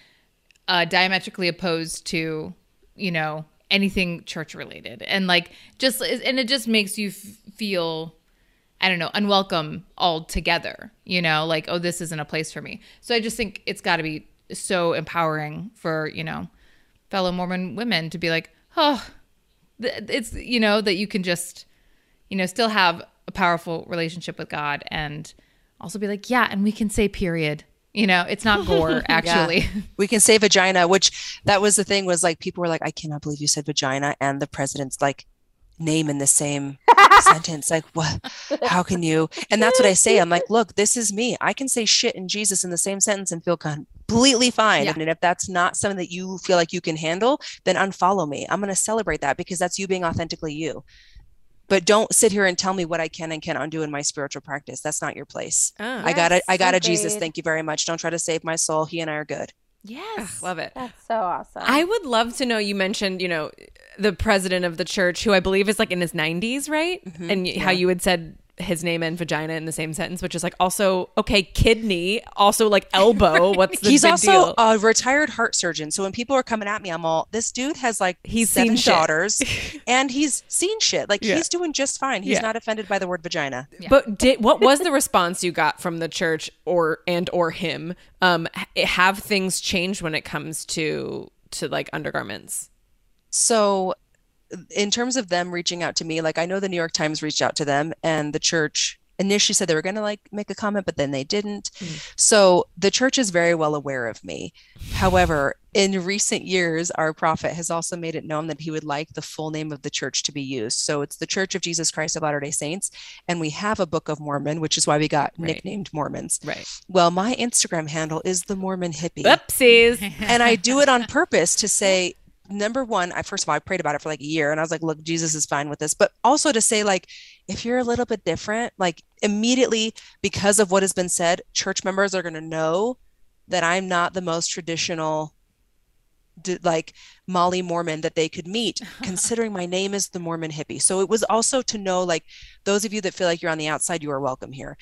uh, diametrically opposed to you know anything church related. And like just and it just makes you f- feel i don't know unwelcome altogether you know like oh this isn't a place for me. So i just think it's got to be so empowering for you know fellow mormon women to be like oh it's you know that you can just you know still have a powerful relationship with god and also be like yeah and we can say period you know it's not gore actually We can say vagina, which that was the thing was like people were like, I cannot believe you said vagina and the president's like name in the same sentence. Like, what? How can you? And that's what I say. I'm like, look, this is me. I can say shit and Jesus in the same sentence and feel completely fine. Yeah. And if that's not something that you feel like you can handle, then unfollow me. I'm going to celebrate that because that's you being authentically you. But don't sit here and tell me what I can and cannot do in my spiritual practice. That's not your place. Oh, I got it. I got it, agreed. Jesus. Thank you very much. Don't try to save my soul. He and I are good. yes love it. That's so awesome. I would love to know. You mentioned, you know, the president of the church, who I believe is like in his 90s, right? Mm-hmm. And y how you had said his name and vagina in the same sentence, which is like also okay, kidney, also like elbow. What's the He's big also deal? a retired heart surgeon. So when people are coming at me, I'm all, this dude has like He's seven seen shit. daughters and he's seen shit. Like Yeah. he's doing just fine. He's Yeah. not offended by the word vagina. But did what was the response you got from the church or and or him? Um, have things changed when it comes to to like undergarments? So in terms of them reaching out to me, like I know the New York Times reached out to them and the church initially said they were going to like make a comment, but then they didn't. Hmm. So the church is very well aware of me. However, in recent years, our prophet has also made it known that he would like the full name of the church to be used. So it's the Church of Jesus Christ of Latter day Saints. And we have a Book of Mormon, which is why we got Right. nicknamed Mormons. Right. Well, my Instagram handle is the Mormon hippie Oopsies. and I do it on purpose to say, number one, I first of all, I prayed about it for like a year and I was like, look, Jesus is fine with this. But also to say, like, if you're a little bit different, like immediately because of what has been said, church members are going to know that I'm not the most traditional, like Molly Mormon that they could meet, considering my name is the Mormon hippie. So it was also to know, like, those of you that feel like you're on the outside, you are welcome here.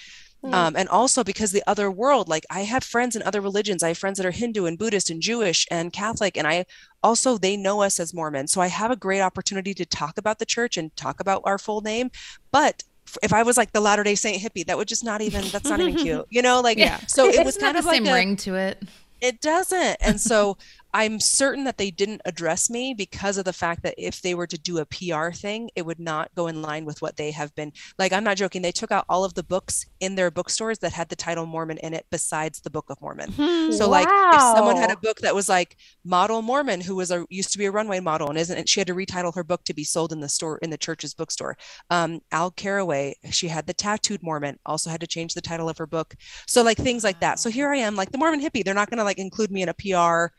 Um, and also because the other world like i have friends in other religions i have friends that are hindu and buddhist and jewish and catholic and i also they know us as mormons so i have a great opportunity to talk about the church and talk about our full name but if I was like the Latter Day Saint hippie, that would just not even that's not even cute, you know. Like, Yeah. so it was kind the of like same a, ring to it. it doesn't. And so I'm certain that they didn't address me because of the fact that if they were to do a PR thing, it would not go in line with what they have been. Like, I'm not joking. They took out all of the books in their bookstores that had the title Mormon in it besides the Book of Mormon. So, like, if someone had a book that was like Model Mormon, who was a used to be a runway model and isn't, she had to retitle her book to be sold in the store in the church's bookstore. Um, Al Carraway, she had the Tattooed Mormon, also had to change the title of her book. So, like things like that. So here I am, like the Mormon hippie. They're not going to like include me in a PR.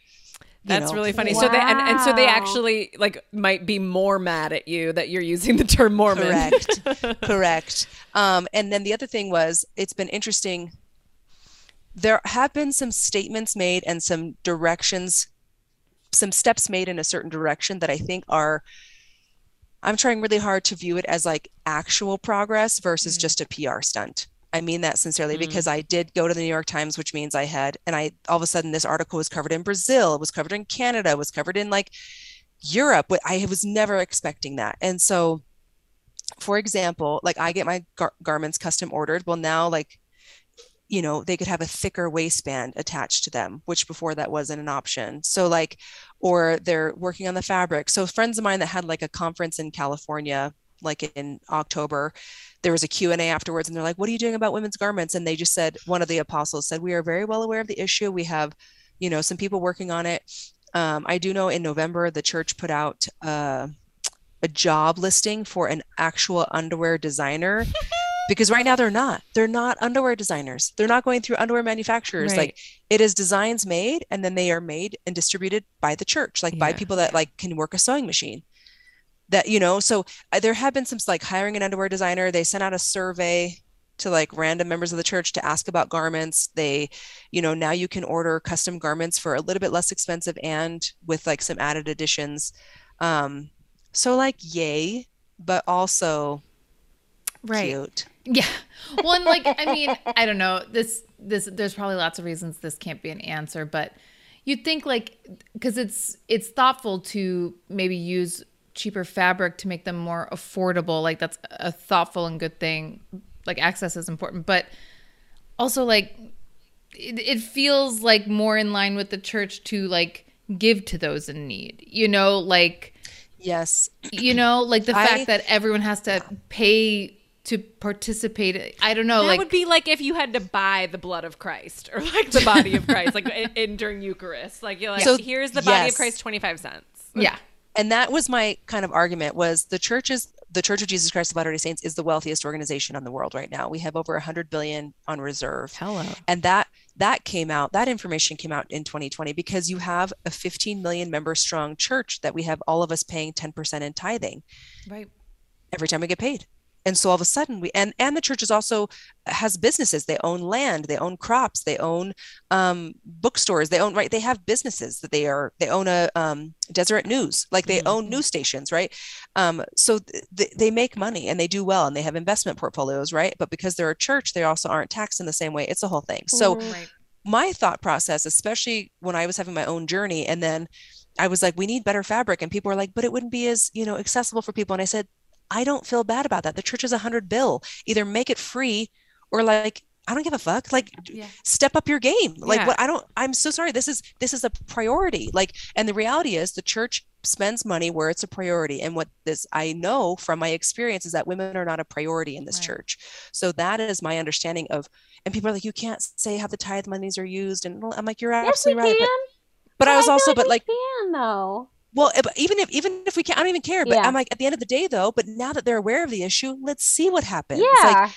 That's know. really funny. So they and, and so they actually like might be more mad at you that you're using the term Mormon. Correct. Correct. Um, and then the other thing was, it's been interesting. There have been some statements made and some directions, some steps made in a certain direction that I think are. I'm trying really hard to view it as like actual progress versus just a PR stunt. I mean that sincerely Mm. because I did go to the New York Times, which means I had, and I all of a sudden this article was covered in Brazil, it was covered in Canada, it was covered in like Europe. but I was never expecting that. And so, for example, like I get my gar- garments custom ordered. Well, now like, you know, they could have a thicker waistband attached to them, which before that wasn't an option. So like, or they're working on the fabric. So friends of mine that had like a conference in California, like in October, there was a Q&A afterwards and they're like, what are you doing about women's garments? And they just said, one of the apostles said, we are very well aware of the issue. We have, you know, some people working on it. Um, I do know in November, the church put out uh, a job listing for an actual underwear designer because right now they're not. They're not underwear designers. They're not going through underwear manufacturers. Right. Like it is designs made and then they are made and distributed by the church, like by people that like can work a sewing machine. That you know, so uh, there have been some like hiring an underwear designer. They sent out a survey to like random members of the church to ask about garments. They, you know, now you can order custom garments for a little bit less expensive and with like some added additions. Um, so like yay, but also cute. Yeah. Well, and like I mean, I don't know. This this there's probably lots of reasons this can't be an answer, but you'd think like because it's it's thoughtful to maybe use cheaper fabric to make them more affordable. Like that's a thoughtful and good thing. Like access is important, but also like it, it feels like more in line with the church to like give to those in need. You know, like Yes. you know like the I- fact that everyone has to pay to participate i don't know That like would be like if you had to buy the blood of Christ or like the body of Christ, like in, in during Eucharist. Like you're like, So, here's the body yes. of Christ, twenty five cents. yeah and that was my kind of argument was the church is the church of jesus christ of latter day saints is the wealthiest organization on the world right now. We have over 100 billion on reserve. Hello. and that that came out that information came out in 2020 because you have a 15 million member strong church that we have all of us paying 10% in tithing right. every time we get paid and so all of a sudden we and and the church is also has businesses. They own land they own crops they own um, bookstores they own right they have businesses that they are they own a um, deseret news. Like they own news stations right? Um, so th- th- they make money and they do well and they have investment portfolios right? But because they're a church they also aren't taxed in the same way. It's a whole thing. So right. my thought process, especially when I was having my own journey, and then I was like, we need better fabric. And people were like, but it wouldn't be as, you know, accessible for people. And I said, I don't feel bad about that. The church is a hundred bill. Either make it free or like, I don't give a fuck. Like Yeah. step up your game. Like Yeah. what I don't I'm so sorry. This is this is a priority. Like and the reality is the church spends money where it's a priority. And what this I know from my experience is that women are not a priority in this Right. church. So that is my understanding of and people are like, you can't say how the tithe monies are used. And I'm like, you're Yes, absolutely right. But, but I was feel also, like but like, can though. Well, eh, even if even if we can't, I don't even care. But Yeah. I'm like, at the end of the day, though, but now that they're aware of the issue, let's see what happens. Yeah. Like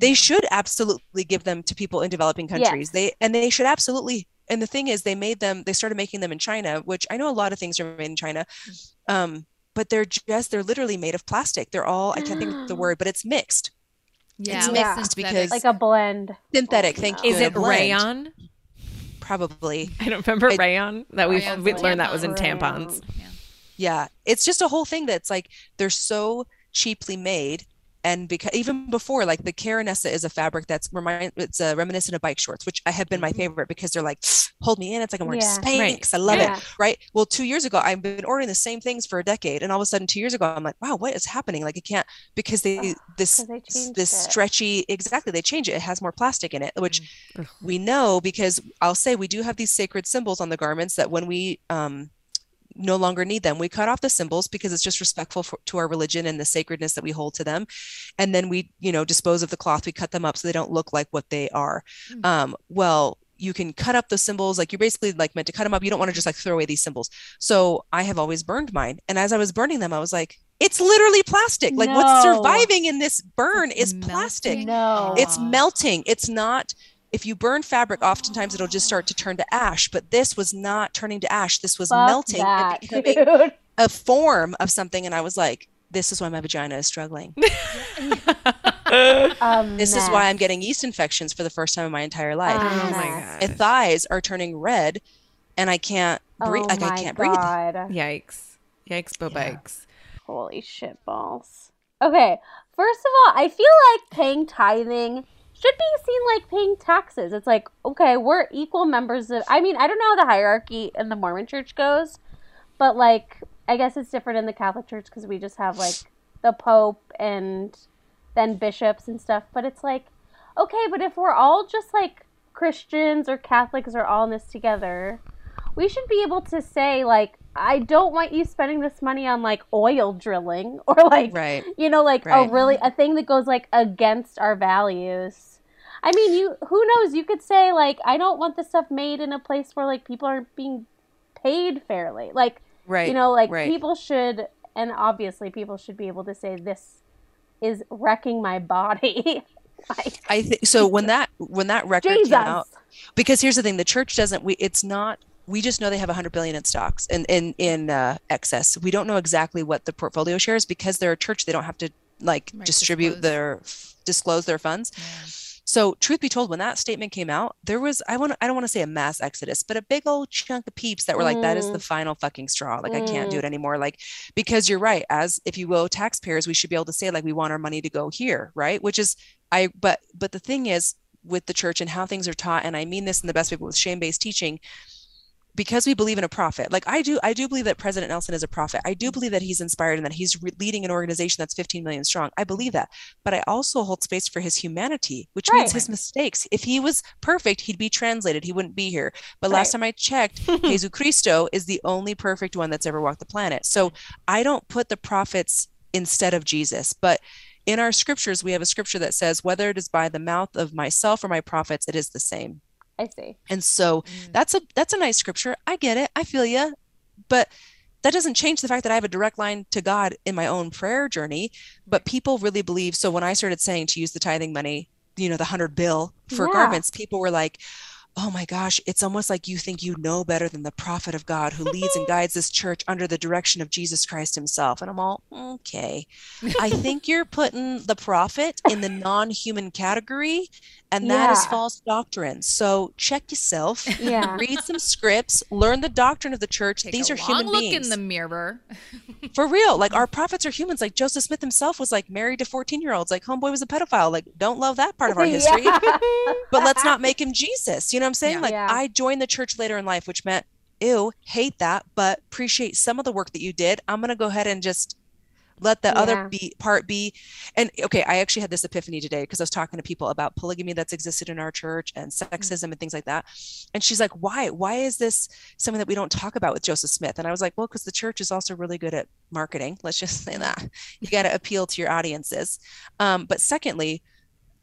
they should absolutely give them to people in developing countries. Yes. They and they should absolutely. And the thing is, they made them. They started making them in China, which I know a lot of things are made in China, um, but they're just they're literally made of plastic. They're all I can't think of the word, but it's mixed, yeah It's mixed synthetic. because- like a blend. synthetic. Thank you. Is and a it blend, rayon? Probably. I don't remember I- rayon that we Rayon's we learned that was in tampons. tampons. yeah. Yeah, it's just a whole thing that's like they're so cheaply made and because even before like the Carinessa is a fabric that's remind it's a reminiscent of bike shorts which i have been my Mm-hmm. favorite because they're like hold me in it's like i'm wearing Yeah. spanx i love Yeah. it right well two years ago i've been ordering the same things for a decade and all of a sudden two years ago i'm like wow what is happening like i can't because they this they this it. stretchy exactly they change it it has more plastic in it which Ugh. we know because i'll say we do have these sacred symbols on the garments that when we um no longer need them. We cut off the symbols because it's just respectful for, to our religion and the sacredness that we hold to them. And then we, you know, dispose of the cloth. We cut them up so they don't look like what they are. Mm. Um, well, you can cut up the symbols like you're basically like meant to cut them up. You don't want to just like throw away these symbols. So I have always burned mine. And as I was burning them, I was like, it's literally plastic. Like what's surviving in this burn It's is plastic. No. It's melting. It's not if you burn fabric, oftentimes it'll just start to turn to ash, but this was not turning to ash. This was Fuck melting that, and becoming dude. a form of something. And I was like, this is why my vagina is struggling. This is why I'm getting yeast infections for the first time in my entire life. oh my mess. my thighs are turning red and I can't breathe. Oh like I can't breathe. God. Yikes. Yikes, bobikes. Holy shit balls. Okay, first of all, I feel like paying tithing should be seen like paying taxes. It's like, okay, we're equal members of I mean, I don't know how the hierarchy in the Mormon church goes, but like I guess it's different in the Catholic church because we just have like the Pope and then bishops and stuff. But it's like, okay, but if we're all just like Christians or Catholics are all in this together, we should be able to say like, I don't want you spending this money on like oil drilling or like Right. you know like Right. a really a thing that goes like against our values. I mean, you who knows? You could say like, I don't want this stuff made in a place where like people aren't being paid fairly. Like Right. you know like right. people should and obviously people should be able to say this is wrecking my body like I think so when that when that record jesus came out because here's the thing the church doesn't we it's not we just know they have 100 billion in stocks in in in uh, excess. We don't know exactly what the portfolio shares because they're a church. They don't have to like Right, distribute disclose. their disclose their funds. So truth be told when that statement came out there was i want i don't want to say a mass exodus but a big old chunk of peeps that were like that is the final fucking straw. Like i can't do it anymore. Like because you're right as if you will taxpayers we should be able to say like we want our money to go here right? Which is i but but the thing is with the church and how things are taught and i mean this in the best way but with shame-based teaching because we believe in a prophet like i do i do believe that president nelson is a prophet. I do believe that he's inspired and that he's re- leading an organization that's 15 million strong. I believe that. But i also hold space for his humanity which means his mistakes. If he was perfect he'd be translated. He wouldn't be here. But last time i checked jesus christo is the only perfect one that's ever walked the planet. So i don't put the prophets instead of jesus. But in our scriptures we have a scripture that says whether it is by the mouth of myself or my prophets it is the same i see and so Mm. that's a that's a nice scripture. I get it. I feel you. But that doesn't change the fact that I have a direct line to God in my own prayer journey. But people really believe. So when I started saying to use the tithing money, you know, the hundred bill for Yeah. garments, people were like, oh my gosh, it's almost like you think you know better than the prophet of God who leads and guides this church under the direction of Jesus Christ himself. And I'm all, okay. I think you're putting the prophet in the non human category, and that is Yeah. false doctrine. So check yourself yeah read some scripts, learn the doctrine of the church. Take These a are long human look beings. in the mirror. For real. Like our prophets are humans. Like Joseph Smith himself was like married to 14 year olds. Like homeboy was a pedophile. Like don't love that part of our history. Yeah. But let's not make him Jesus. You know what I'm saying? Yeah. Like Yeah. I joined the church later in life, which meant ew, hate that, but appreciate some of the work that you did. I'm gonna go ahead and just let the Yeah. other be part be. And okay i actually had this epiphany today because i was talking to people about polygamy that's existed in our church and sexism and things like that. And she's like why why is this something that we don't talk about with joseph smith? And i was like well because the church is also really good at marketing let's just say that. You got to appeal to your audiences. Um, but secondly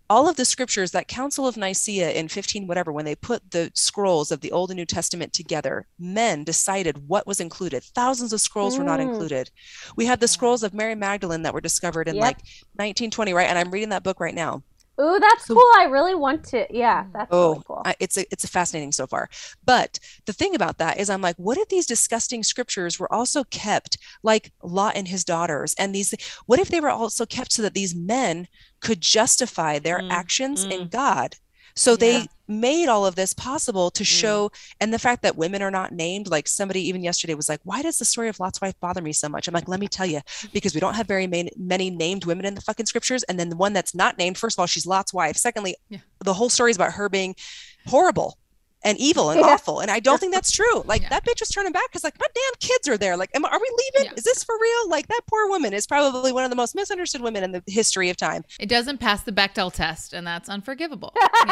all of the scriptures that council of nicaea in 15 whatever when they put the scrolls of the old and new testament together men decided what was included. Thousands of scrolls were not Mm. included. We have the scrolls of mary magdalene that were discovered in Yep. like 1920 right? And i'm reading that book right now Ooh, that's So- cool. I really want to. Yeah, that's Oh, really cool. I, it's a, it's a fascinating so far. But the thing about that is, I'm like, what if these disgusting scriptures were also kept, like Lot and his daughters, and these? What if they were also kept so that these men could justify their Mm, actions in mm. God? So they made all of this possible to mm. show, and the fact that women are not named, like somebody even yesterday was like, why does the story of Lot's wife bother me so much? I'm like, let me tell you, because we don't have very many, many named women in the fucking scriptures. And then the one that's not named, first of all, she's Lot's wife. Secondly, Yeah. the whole story is about her being horrible and evil and Yeah. awful. And I don't think that's true. Like Yeah. that bitch was turning back because like my damn kids are there. Like, am, are we leaving? Yeah. Is this for real? Like that poor woman is probably one of the most misunderstood women in the history of time. It doesn't pass the Bechdel test, and that's unforgivable.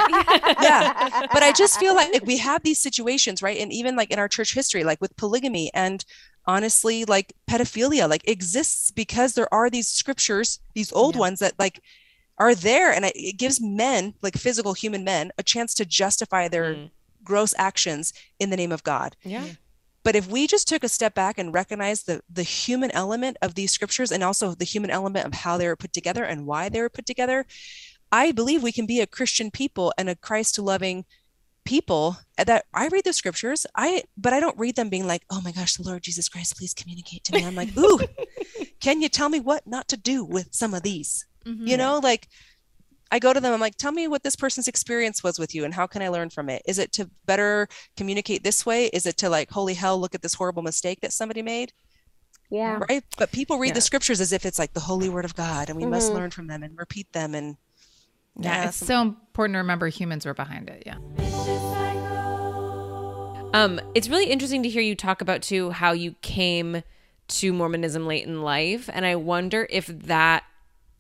yeah but i just feel like, like we have these situations right and even like in our church history like with polygamy and honestly like pedophilia like exists because there are these scriptures these old Yeah. ones that like are there and it, it gives men like physical human men a chance to justify their Mm. Gross actions in the name of god Yeah. but if we just took a step back and recognized the the human element of these scriptures and also the human element of how they were put together and why they were put together, I believe we can be a Christian people and a Christ loving people that I read the scriptures. I but I don't read them being like, "Oh my gosh, the Lord Jesus Christ, please communicate to me." I'm like, "Ooh, can you tell me what not to do with some of these?" Mhm. You know, like I go to them, I'm like, tell me what this person's experience was with you and how can I learn from it? Is it to better communicate this way? Is it to like, holy hell, look at this horrible mistake that somebody made? yeah. Right. But people read Yeah. the scriptures as if it's like the holy word of God and we must Mhm. learn from them and repeat them. And Yeah, it's some- so important to remember humans were behind it. Yeah. Um, it's really interesting to hear you talk about too how you came to Mormonism late in life, and I wonder if that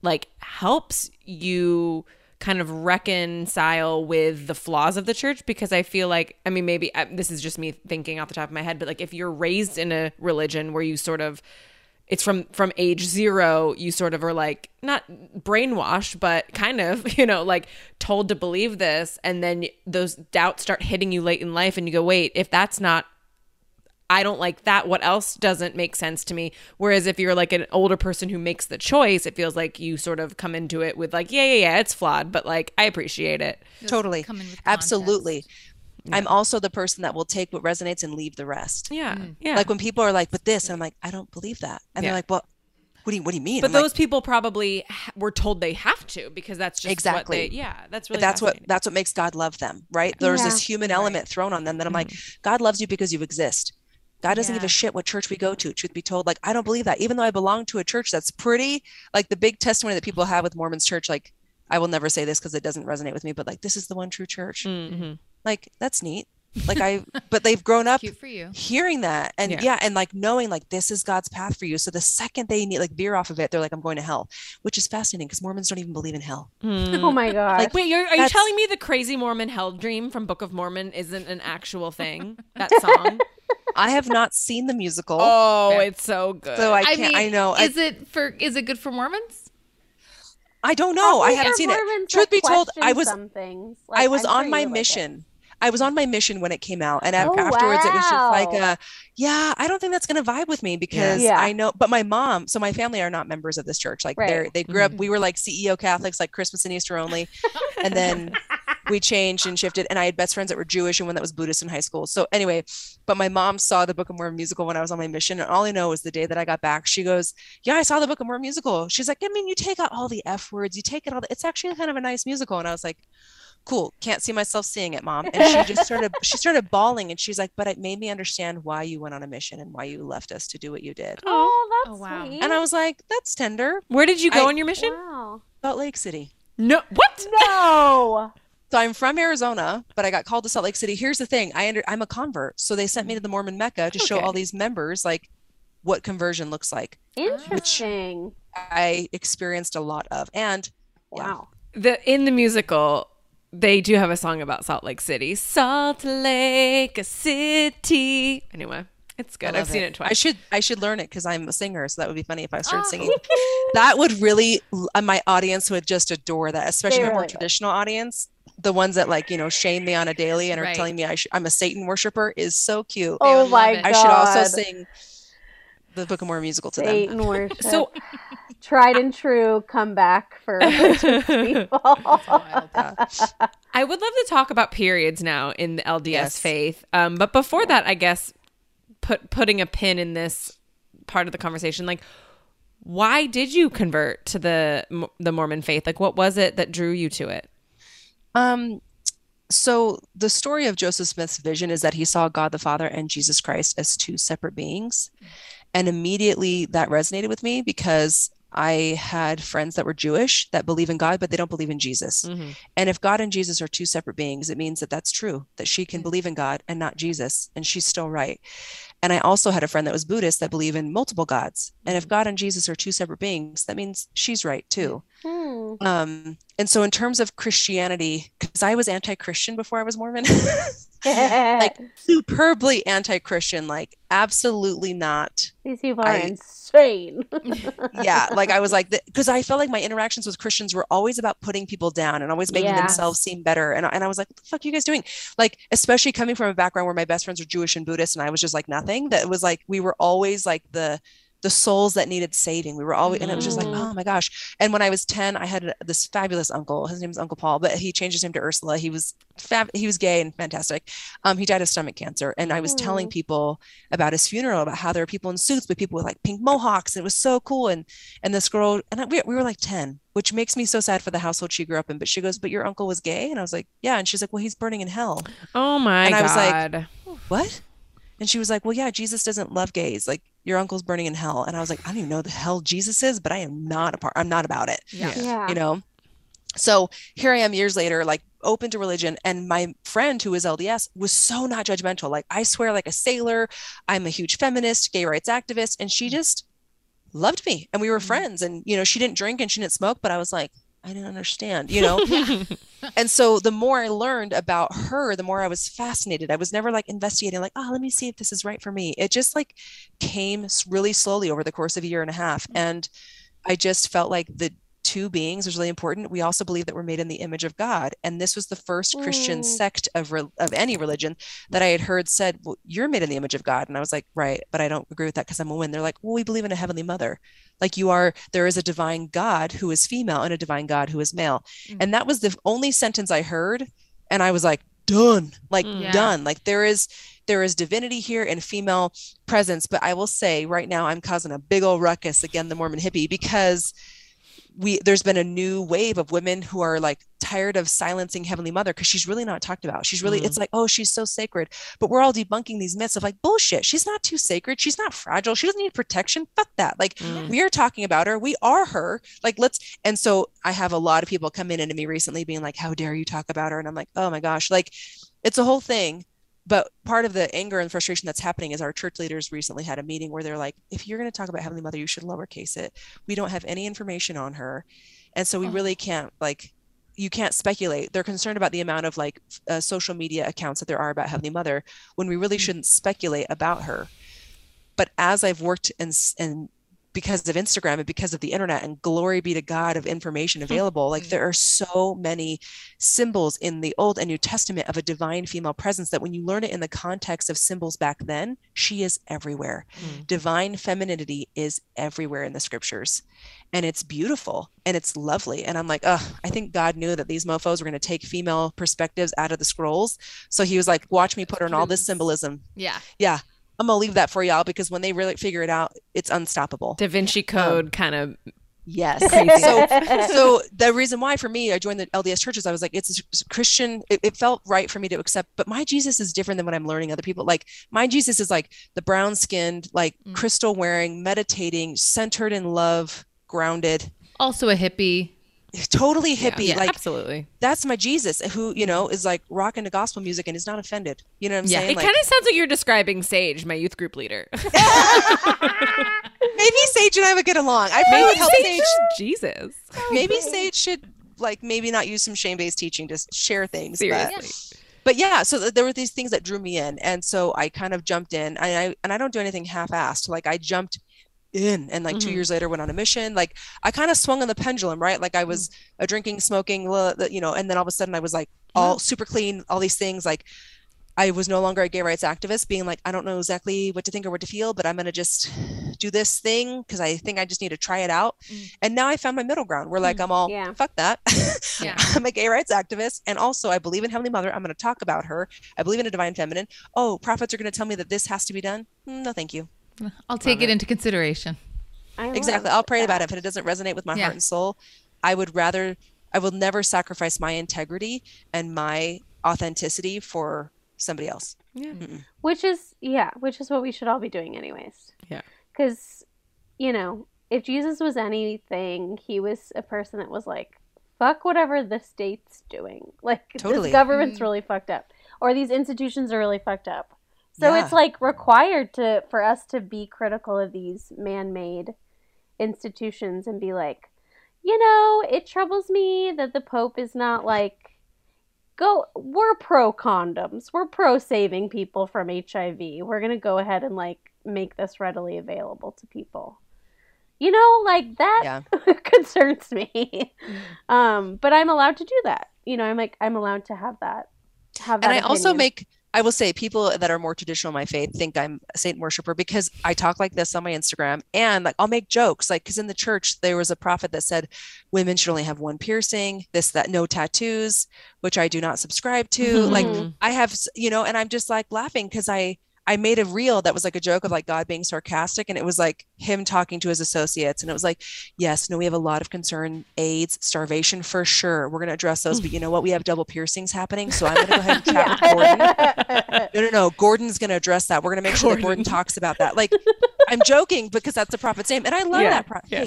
like helps you kind of reconcile with the flaws of the church because I feel like I mean maybe I, this is just me thinking off the top of my head, but like if you're raised in a religion where you sort of it's from from age zero you sort of are like not brainwashed but kind of you know like told to believe this and then those doubts start hitting you late in life and you go wait if that's not i don't like that what else doesn't make sense to me whereas if you're like an older person who makes the choice it feels like you sort of come into it with like yeah yeah yeah it's flawed but like i appreciate it totally. come in with Absolutely. context. I'm also the person that will take what resonates and leave the rest. yeah mm-hmm. yeah Like when people are like, but this, and I'm like, I don't believe that. And Yeah. they're like, well, what do you, what do you mean? but I'm like, those people probably ha- were told they have to because that's just Exactly. what they, yeah that's really that's what that's what makes God love them, right? There's Yeah. this human element thrown on them that I'm like, mm-hmm. God loves you because you exist. God doesn't give a shit what church we go to. Truth be told, like I don't believe that. Even though I belong to a church that's pretty, like the big testimony that people have with Mormons church, like I will never say this because it doesn't resonate with me, but like this is the one true church. Mhm. Like that's neat. Like I, but they've grown up Cute for you. hearing that and Yeah. yeah. and like knowing like this is god's path for you so the second they need like veer off of it they're like i'm going to hell which is fascinating because mormons don't even believe in hell hmm. Oh my god. Like, Wait, you're, are you telling me the crazy Mormon hell dream from Book of Mormon isn't an actual thing? That song? i have not seen the musical oh, Fair. it's so good. so i I can't mean, i, know I, Is it for? Is it good for Mormons? I don't know i haven't for seen it truth be told i was some things. i was I'm on sure my you like mission I was on my mission when it came out, and Oh, afterwards it was just like, wow. uh, yeah, I don't think that's gonna vibe with me because Yeah. I know. But my mom, so my family are not members of this church. Like Right. they're they grew up. We were like CEO Catholics, like Christmas and Easter only, and then we changed and shifted. And I had best friends that were Jewish and one that was Buddhist in high school. So anyway, but my mom saw the Book of Mormon musical when I was on my mission, and all I know is the day that I got back, she goes, "Yeah, I saw the Book of Mormon musical." She's like, "I mean, you take out all the f words, you take it all. The, it's actually kind of a nice musical." And I was like cool can't see myself seeing it mom and she just started she started bawling and she's like but it made me understand why you went on a mission and why you left us to do what you did Oh, that's Oh, wow. sweet. and i was like that's tender Where did you go I- on your mission? wow. salt lake city No, what? No. so i'm from arizona but i got called to salt lake city here's the thing i under i'm a convert so they sent me to the mormon mecca to show all these members like what conversion looks like Interesting. i experienced a lot of and yeah. Wow. The in the musical, they do have a song about Salt Lake City. Salt Lake City. Anyway, it's good. I've love seen it, twice. I should I should learn it because I'm a singer, so that would be funny if I started singing. That would really uh, my audience would just adore that, especially They my more really would. traditional audience. The ones that like you know shame me on a daily and are Right. telling me I sh- I'm a Satan worshiper is so cute. Oh would my god. I should also sing the Book of Mormon musical to them. Satan worship. So- tried and true comeback for religious people. Wild. I would love to talk about periods now in the LDS Yes. faith. Um, but before that, I guess put putting a pin in this part of the conversation, like why did you convert to the the Mormon faith? Like, what was it that drew you to it? Um, so the story of Joseph Smith's vision is that he saw God the Father and Jesus Christ as two separate beings. And immediately that resonated with me because I had friends that were Jewish that believe in God, but they don't believe in Jesus. Mm-hmm. And if God and Jesus are two separate beings, it means that that's true, that she can Yeah. believe in God and not Jesus, and she's still right. And I also had a friend that was Buddhist that believe in multiple gods. And if God and Jesus are two separate beings, that means she's right too. Hmm. Um, and so in terms of Christianity, because I was anti-Christian before I was Mormon, like superbly anti-Christian, like absolutely not These people are I- insane. yeah like i was like because i felt like my interactions with christians were always about putting people down and always making Yeah. themselves seem better and, I- and i was like what the fuck are you guys doing like especially coming from a background where my best friends were jewish and buddhist and i was just like nothing that was like we were always like the the souls that needed saving. We were always and it was just like Mhm. oh my gosh. And when i was 10 i had this fabulous uncle. His name is uncle paul but he changed his name to ursula. He was fab he was gay and fantastic. Um he died of stomach cancer. And i was telling people about his funeral about how there were people in suits but people with like pink mohawks and it was so cool. And and this girl and I, we, we were like 10 which makes me so sad for the household she grew up in. But she goes but your uncle was gay? And i was like yeah. And she's like well he's burning in hell. Oh my god. And I was like, what? And she was like well yeah jesus doesn't love gays. Like your uncle's burning in hell. And i was like i don't even know the hell jesus is but i am not a part i'm not about it. Yeah. yeah. you know? So here i am years later like open to religion. And my friend who is lds was so not judgmental. Like i swear like a sailor. I'm a huge feminist gay rights activist. And she just loved me. And we were Mhm. friends. And you know she didn't drink and she didn't smoke but i was like i didn't understand you know? And so the more i learned about her the more i was fascinated. I was never like investigating like oh let me see if this is right for me. It just like came really slowly over the course of a year and a half. Mm. And i just felt like the two beings is really important. We also believe that we're made in the image of god. And this was the first christian Mm. sect of re- of any religion that i had heard said well you're made in the image of god. And i was like right but i don't agree with that because i'm a woman. They're like well we believe in a heavenly mother. Like you are there is a divine god who is female and a divine god who is male. Mm. and that was the only sentence i heard and i was like done. Like Mm. Yeah. done. Like there is there is divinity here and female presence. But i will say right now i'm causing a big old ruckus again the mormon hippie because we there's been a new wave of women who are like tired of silencing heavenly mother because she's really not talked about. She's really Mm. it's like oh she's so sacred. But we're all debunking these myths of like bullshit she's not too sacred. She's not fragile. She doesn't need protection. Fuck that. Like Mm. we are talking about her. We are her. Like let's and so i have a lot of people come in into me recently being like how dare you talk about her? And i'm like oh my gosh. Like it's a whole thing but part of the anger and frustration that's happening is our church leaders recently had a meeting where they're like if you're going to talk about heavenly mother you should lowercase it we don't have any information on her and so we Oh. really can't like you can't speculate they're concerned about the amount of like uh, social media accounts that there are about heavenly mother when we really Mm. shouldn't speculate about her but as i've worked and and because of Instagram and because of the internet and glory be to God of information available. Like Mm. there are so many symbols in the Old and New Testament of a divine female presence that when you learn it in the context of symbols back then, she is everywhere. Mm. Divine femininity is everywhere in the scriptures. And it's beautiful and it's lovely. And I'm like, oh, I think God knew that these mofos were going to take female perspectives out of the scrolls. So he was like, watch me put her in all this symbolism. Yeah. Yeah. I'm gonna leave that for y'all because when they really figure it out, it's unstoppable. Da Vinci Code kind of Yes. So, so the reason why for me, I joined the LDS churches, I was like, it's a Christian. It, it felt right for me to accept, but my Jesus is different than what I'm learning other people. Like my Jesus is like the brown skinned, like Mm. crystal wearing, meditating, centered in love, grounded, Also a hippie. Totally hippie. yeah, like absolutely. that's my Jesus who, you know, is like rocking to gospel music and is not offended. You know what I'm saying? Yeah. saying? It Like, kind of sounds like you're describing Sage, my youth group leader. maybe Sage and I would get along. I probably would help Sage. Jesus. maybe Sage should like maybe not use some shame-based teaching to share things. but- Seriously. but yeah so there were these things that drew me in and so i kind of jumped in and i and i don't do anything half-assed like i jumped in and like two Mhm. years later went on a mission like i kind of swung on the pendulum right like i was a drinking smoking you know and then all of a sudden i was like all super clean all these things like i was no longer a gay rights activist being like i don't know exactly what to think or what to feel but i'm going to just do this thing because i think i just need to try it out Mm. and now i found my middle ground where like i'm all Yeah. fuck that Yeah. I'm a gay rights activist, and also I believe in Heavenly Mother. I'm going to talk about her. I believe in a divine feminine. Oh, prophets are going to tell me that this has to be done. Mm, No, thank you. I'll take it it. into consideration. Exactly. I'll pray about it. that. If it doesn't resonate with my Yeah. heart and soul, I would rather. I will never sacrifice my integrity and my authenticity for somebody else. Yeah. Which is yeah, which is what we should all be doing anyways. Yeah. Cuz you know, if Jesus was anything, he was a person that was like fuck whatever the state's doing. Like Totally. this government's mm-hmm. really fucked up or these institutions are really fucked up. So Yeah. it's like required to for us to be critical of these man-made institutions and be like, you know, it troubles me that the pope is not like go we're pro condoms we're pro saving people from hiv we're gonna go ahead and like make this readily available to people. You know like that Yeah. concerns me. Um but i'm allowed to do that. You know i'm like i'm allowed to have that have that and I also make I will say people that are more traditional in my faith think I'm a Satan worshiper because I talk like this on my Instagram and like I'll make jokes like because in the church there was a prophet that said women should only have one piercing, this that no tattoos, which I do not subscribe to. Like Mhm. I have you know, and I'm just like laughing because I I made a reel that was like a joke of like God being sarcastic and it was like him talking to his associates and it was like yes no we have a lot of concern AIDS starvation for sure we're going to address those but you know what we have double piercings happening so I'm going to go ahead and chat with Gordon no, no, no. Gordon's going to address that. We're going to make sure that Gordon Gordon. talks about that. Like, I'm joking because that's the prophet's name, and I love Yeah, that prophet. yeah.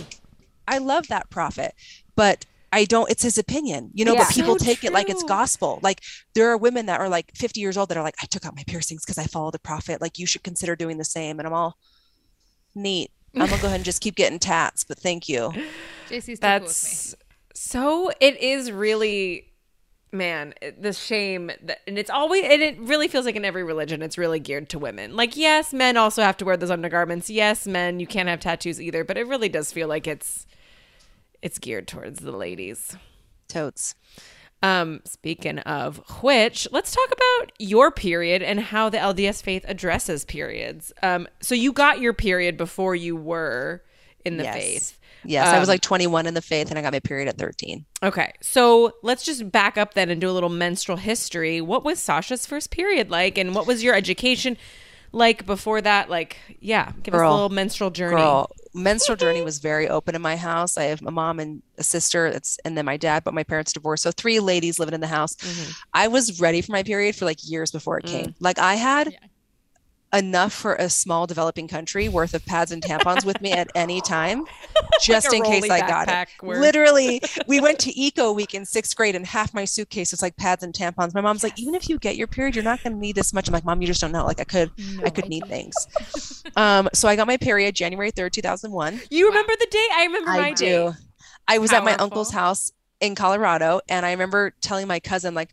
I love that prophet, but I don't. It's his opinion, you know. Yeah. But people So take it like it's gospel. Like there are women that are like 50 years old that are like, I took out my piercings because I follow the prophet. Like you should consider doing the same. And I'm all neat. I'm gonna go ahead and just keep getting tats, but thank you. JC's still cool with me. That's so. It is really, man, the shame that, and it's always, and it really feels like in every religion, it's really geared to women. Like, yes, men also have to wear those undergarments. Yes, men, you can't have tattoos either. But it really does feel like it's, it's geared towards the ladies. Totes. Um, speaking of which, let's talk about your period and how the LDS faith addresses periods. Um, so you got your period before you were in the Yes. faith. Yes, I was Um, like 21 in the faith, and I got my period at 13. Okay, so let's just back up then and do a little menstrual history. What was Sasha's first period like, and what was your education like before that? Like, yeah, give us a little menstrual journey. Girl, menstrual journey was very open in my house. I have a mom and a sister. It's and then my dad, but my parents divorced. So three ladies living in the house. Mhm. I was ready for my period for like years before it Mm. came. Like I had Yeah. Enough for a small developing country worth of pads and tampons with me at any time, just Like in case I got it. where- Literally, we went to Eco Week in sixth grade, and half my suitcase was like pads and tampons. My mom's like, even if you get your period, you're not going to need this much. I'm like, mom, you just don't know. Like I could, I could need things. Um, so I got my period January third, two thousand one. You remember the date? I remember I date. do. I was at my uncle's house in Colorado, and I remember telling my cousin, like,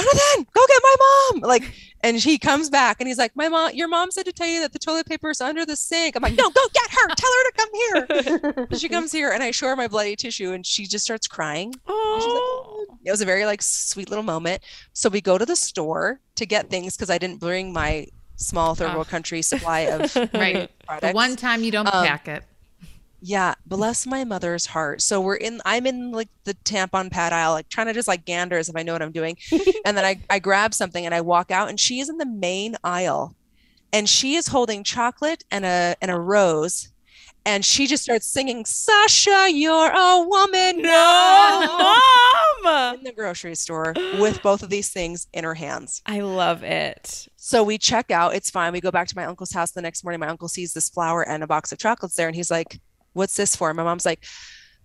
Jonathan, go get my mom. Like, and he comes back and he's like, My mom, your mom said to tell you that the toilet paper is under the sink. I'm like, No, go get her. Tell her to come here. And she comes here and I show her my bloody tissue and she just starts crying. Like, Oh, it was a very like sweet little moment. So we go to the store to get things because I didn't bring my small third world country supply of Right. products. The one time you don't Um, pack it. Yeah, bless my mother's heart. So we're in I'm in like the tampon pad aisle, like trying to just like gander as if I know what I'm doing. and then I, I grab something and I walk out and she is in the main aisle and she is holding chocolate and a and a rose. And she just starts singing, Sasha, you're a woman No, mom! in the grocery store with both of these things in her hands. I love it. So we check out. It's fine. We go back to my uncle's house the next morning. My uncle sees this flower and a box of chocolates there, and he's like, "What's this for?" My mom's like,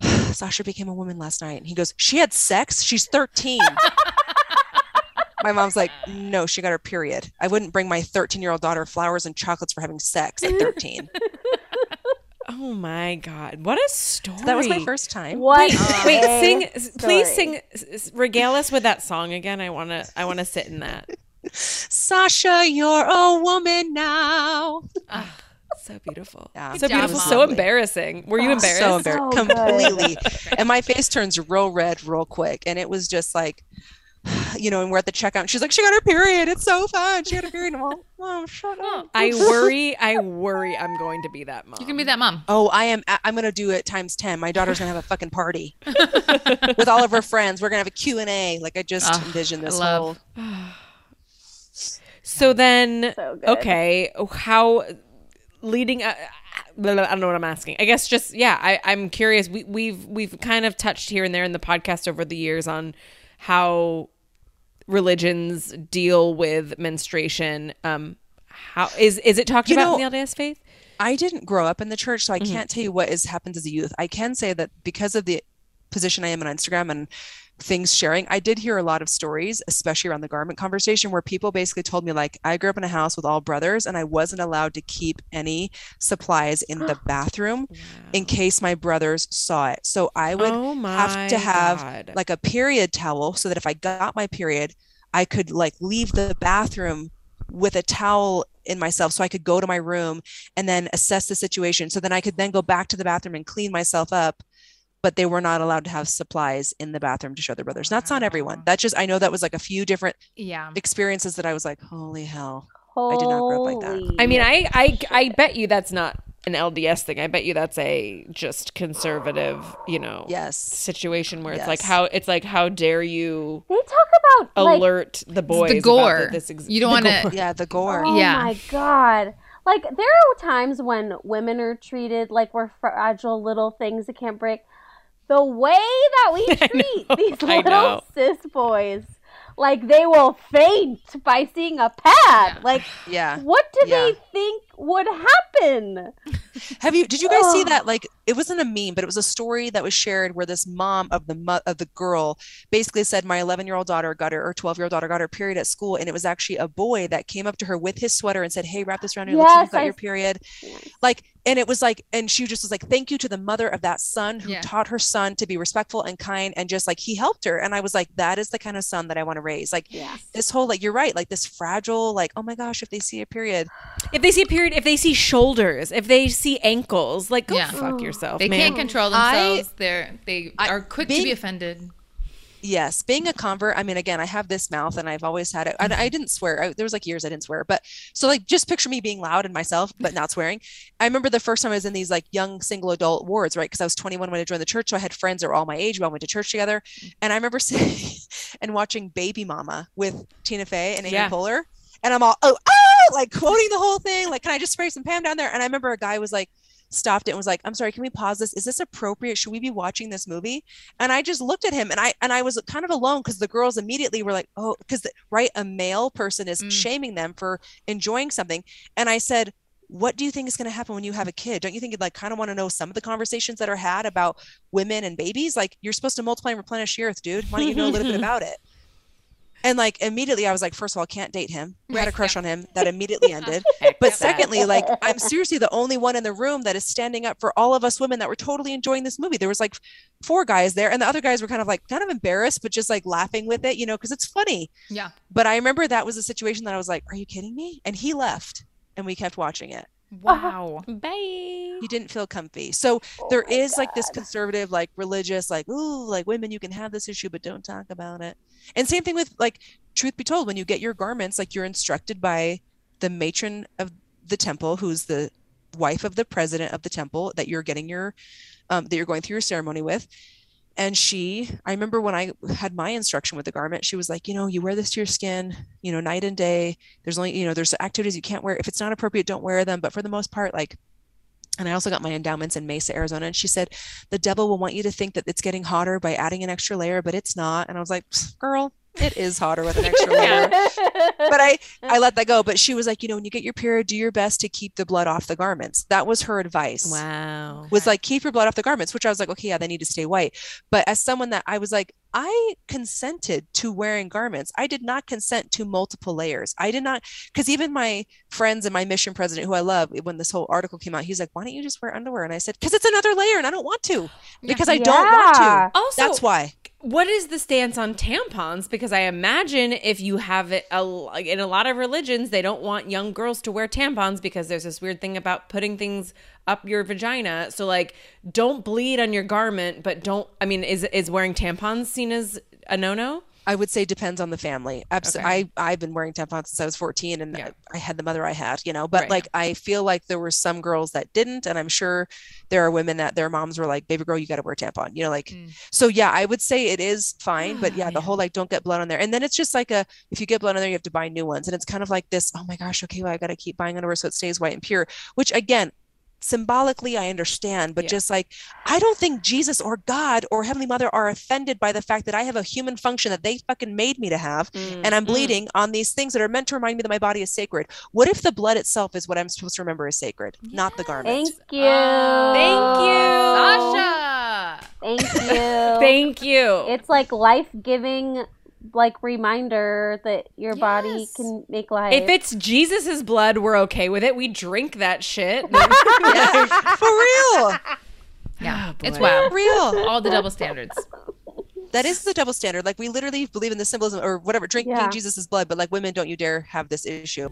"Sasha became a woman last night." And he goes, "She had sex. She's 13." my mom's like, "No, she got her period. I wouldn't bring my 13-year-old daughter flowers and chocolates for having sex at 13." Oh my god, what a story! that was my first time. What? Wait, wait, a sing, please sing, s- s- regale us with that song again. I wanna, I wanna sit in that. Sasha, you're a woman now. Ah. So beautiful. Yeah. So job, beautiful. Mom. So embarrassing. Were you Oh, embarrassed? So embarrassed, So completely. and my face turns real red real quick. And it was just like, you know, and we're at the checkout. And she's like, she got her period. It's so fun. She got her period. And I'm all, oh, shut up. I worry. I worry. I'm going to be that mom. You can be that mom. Oh, I am. I- I'm gonna do it times ten. My daughter's gonna have a fucking party with all of her friends. We're gonna have a Q and A. Like I just Ah, envision this love- whole. So then, So okay, how leading? Uh, blah, blah, I don't know what I'm asking. I guess just yeah. I, I'm curious. We, we've we've kind of touched here and there in the podcast over the years on how religions deal with menstruation. Um, how is is it talked You about know- in the LDS faith? I didn't grow up in the church, so I Mhm. can't tell you what has happened as a youth. I can say that because of the position I am on Instagram and things sharing, I did hear a lot of stories, especially around the garment conversation, where people basically told me, like, I grew up in a house with all brothers and I wasn't allowed to keep any supplies in the bathroom in case my brothers saw it. So I would oh have to have, God. like a period towel so that if I got my period, I could like leave the bathroom with a towel in myself so I could go to my room and then assess the situation. So then I could then go back to the bathroom and clean myself up. But they were not allowed to have supplies in the bathroom to show their brothers. That's not everyone. Wow. That just I know that was like a few different Yeah. experiences that I was like, holy hell. I did not grow up like that. I mean, I, I I bet you that's not an LDS thing. I bet you that's a just conservative, you know, Yes. situation where it's like how it's like how dare you they talk about like alert the boys the about gore. that this ex- You don't wanna- Yeah, the gore. Oh Yeah. my god. Like there are times when women are treated like we're fragile little things that can't break. The way that we treat know, these little cis boys, like they will faint by seeing a pad. Yeah. Like Yeah. what do Yeah. they think would happen? Have you? Did you guys see that? Like, it wasn't a meme, but it was a story that was shared where this mom of the mo- of the girl basically said, "My 11 year old daughter got her, or 12 year old daughter got her period at school," and it was actually a boy that came up to her with his sweater and said, "Hey, wrap this around your lips. when Yes, You got I- your period." Like, and it was like, and she just was like, "Thank you to the mother of that son who Yeah. taught her son to be respectful and kind, and just like he helped her." And I was like, "That is the kind of son that I want to raise." Like Yeah. this whole, like, you're right, like this fragile, like, oh my gosh, if they see a period, If they see a period, if they see shoulders, if they see ankles, like go Yeah. fuck oh. yourself, They man. can't control I- themselves. They're they I- are quick to be offended. Yes, being a convert, I mean, again, I have this mouth and I've always had it. And I didn't swear. I, there was like years I didn't swear, but so like just picture me being loud and myself, but not swearing. I remember the first time I was in these like young single adult wards, right? Because I was 21 when I joined the church. So I had friends that were all my age. We all went to church together. And I remember sitting and watching Baby Mama with Tina Fey and Amy Yeah. Poehler. And I'm all, oh, oh, like quoting the whole thing. Like, can I just spray some Pam down there? And I remember a guy was like, stopped it and was like, I'm sorry, can we pause this? Is this appropriate? Should we be watching this movie? And I just looked at him and I and I was kind of alone because the girls immediately were like, oh, because right, a male person is Mm. shaming them for enjoying something. And I said, what do you think is going to happen when you have a kid? Don't you think you'd like kind of want to know some of the conversations that are had about women and babies? Like you're supposed to multiply and replenish the earth, dude. Why don't you know a little bit about it? And like immediately I was like, first of all, can't date him. We had a crush on him. That immediately ended. But secondly, like I'm seriously the only one in the room that is standing up for all of us women that were totally enjoying this movie. There was like four guys there, and the other guys were kind of like kind of embarrassed, but just like laughing with it, you know, because it's funny. Yeah. But I remember that was a situation that I was like, "Are you kidding me?" And he left, and we kept watching it. Wow. Bye. He didn't feel comfy. So there Oh my is like this conservative, like religious, like ooh, like women, you can have this issue, but don't talk about it. And same thing with like, truth be told, when you get your garments, like you're instructed by the matron of the temple, who's the wife of the president of the temple, that you're getting your, um, that you're going through your ceremony with. And she, I remember when I had my instruction with the garment, she was like, you know, you wear this to your skin, you know, night and day. There's only, you know, there's activities you can't wear. If it's not appropriate, don't wear them. But for the most part, like, and I also got my endowments in Mesa, Arizona. And she said, the devil will want you to think that it's getting hotter by adding an extra layer, but it's not. And I was like, girl, it is hotter with an extra layer. But I, I let that go. But she was like, you know, when you get your period, do your best to keep the blood off the garments. That was her advice. Wow. was like keep your blood off the garments which i was like okay yeah they need to stay white. But as someone that i was like i consented to wearing garments. I did not consent to multiple layers. I did not because even my friends and my mission president who i love when this whole article came out he's like why don't you just wear underwear? And i said because it's another layer and i don't want to because i don't want to. Also, that's why what is the stance on tampons? Because I imagine if you have it a, in a lot of religions, they don't want young girls to wear tampons because there's this weird thing about putting things up your vagina. So like, don't bleed on your garment, but don't. I mean, is is wearing tampons seen as a no no? I would say depends on the family. Abs- Okay. I I've been wearing tampons since I was 14 and Yeah. I had the mother I had, you know. But Right. like I feel like there were some girls that didn't and I'm sure there are women that their moms were like, "Baby girl, you got to wear a tampon." You know, like Mm. so yeah, I would say it is fine, but yeah, the Man. whole like don't get blood on there. And then it's just like a if you get blood on there, you have to buy new ones. And it's kind of like this, "Oh my gosh, okay, well I got to keep buying underwear so it stays white and pure." Which again, symbolically I understand, but Yeah. just like I don't think Jesus or God or Heavenly Mother are offended by the fact that I have a human function that they fucking made me to have Mm, and I'm mm. bleeding on these things that are meant to remind me that my body is sacred. What if the blood itself is what I'm supposed to remember is sacred, not the garment? Thank you. Thank you. Sasha. Thank you. Thank you. it's like life giving like reminder that your body can make life. if it's Jesus's blood, we're okay with it. We drink that shit. For real. Yeah, Oh, it's boy. wow. For real. All the double standards. That is the double standard. Like we literally believe in the symbolism or whatever, drinking Yeah. Jesus's blood, but like women, don't you dare have this issue.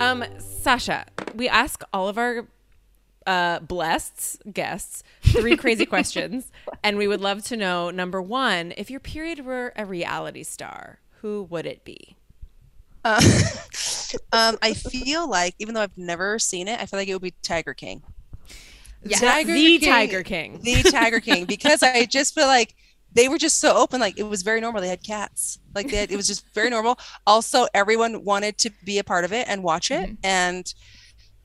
Um, Sasha, we ask all of our uh blessed guests three crazy questions, and we would love to know number one, if your period were a reality star, who would it be? Uh, um, I feel like even though I've never seen it, I feel like it would be Tiger King. Yeah, Tiger the King- Tiger King. The Tiger King, because I just feel like they were just so open. Like it was very normal. They had cats. Like had, it was just very normal. Also, everyone wanted to be a part of it and watch it, and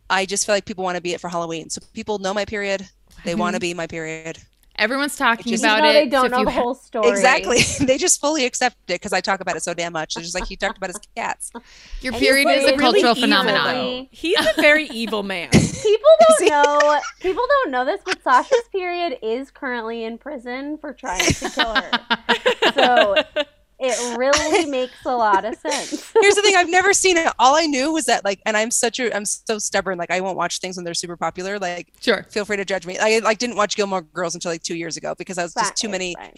I just feel like people want to be it for Halloween. So people know my period. They want to be my period. Everyone's talking just- about Even though it. they don't so know you the ha- whole story. Exactly. they just fully accept it because I talk about it so damn much. They're just like he talked about his cats. your period is a really cultural evil, phenomenon. He's a very evil man. People don't know. People don't know this, but Sasha's period is currently in prison for trying to kill her. So it really makes a lot of sense. Here's the thing: I've never seen it. All I knew was that, like, and I'm such a, I'm so stubborn. Like, I won't watch things when they're super popular. Like, Sure. feel free to judge me. I like didn't watch Gilmore Girls until like two years ago because I was just too many. fine.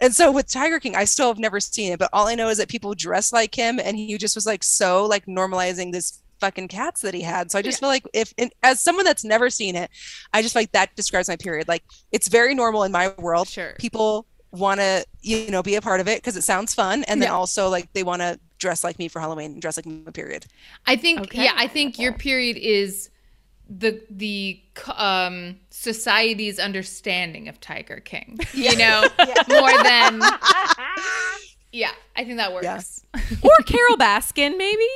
And so with Tiger King, I still have never seen it, but all I know is that people dress like him, and he just was like so like normalizing this fucking cats that he had. So I just feel like if, and as someone that's never seen it, I just feel like that describes my period. Like, it's very normal in my world. Sure. People want to, you know, be a part of it because it sounds fun, and then Yeah. also like they want to dress like me for Halloween and dress like my period. I think Okay. yeah, I think your period is the the um society's understanding of Tiger King. You know, more than yeah. I think that works. or Carole Baskin, maybe.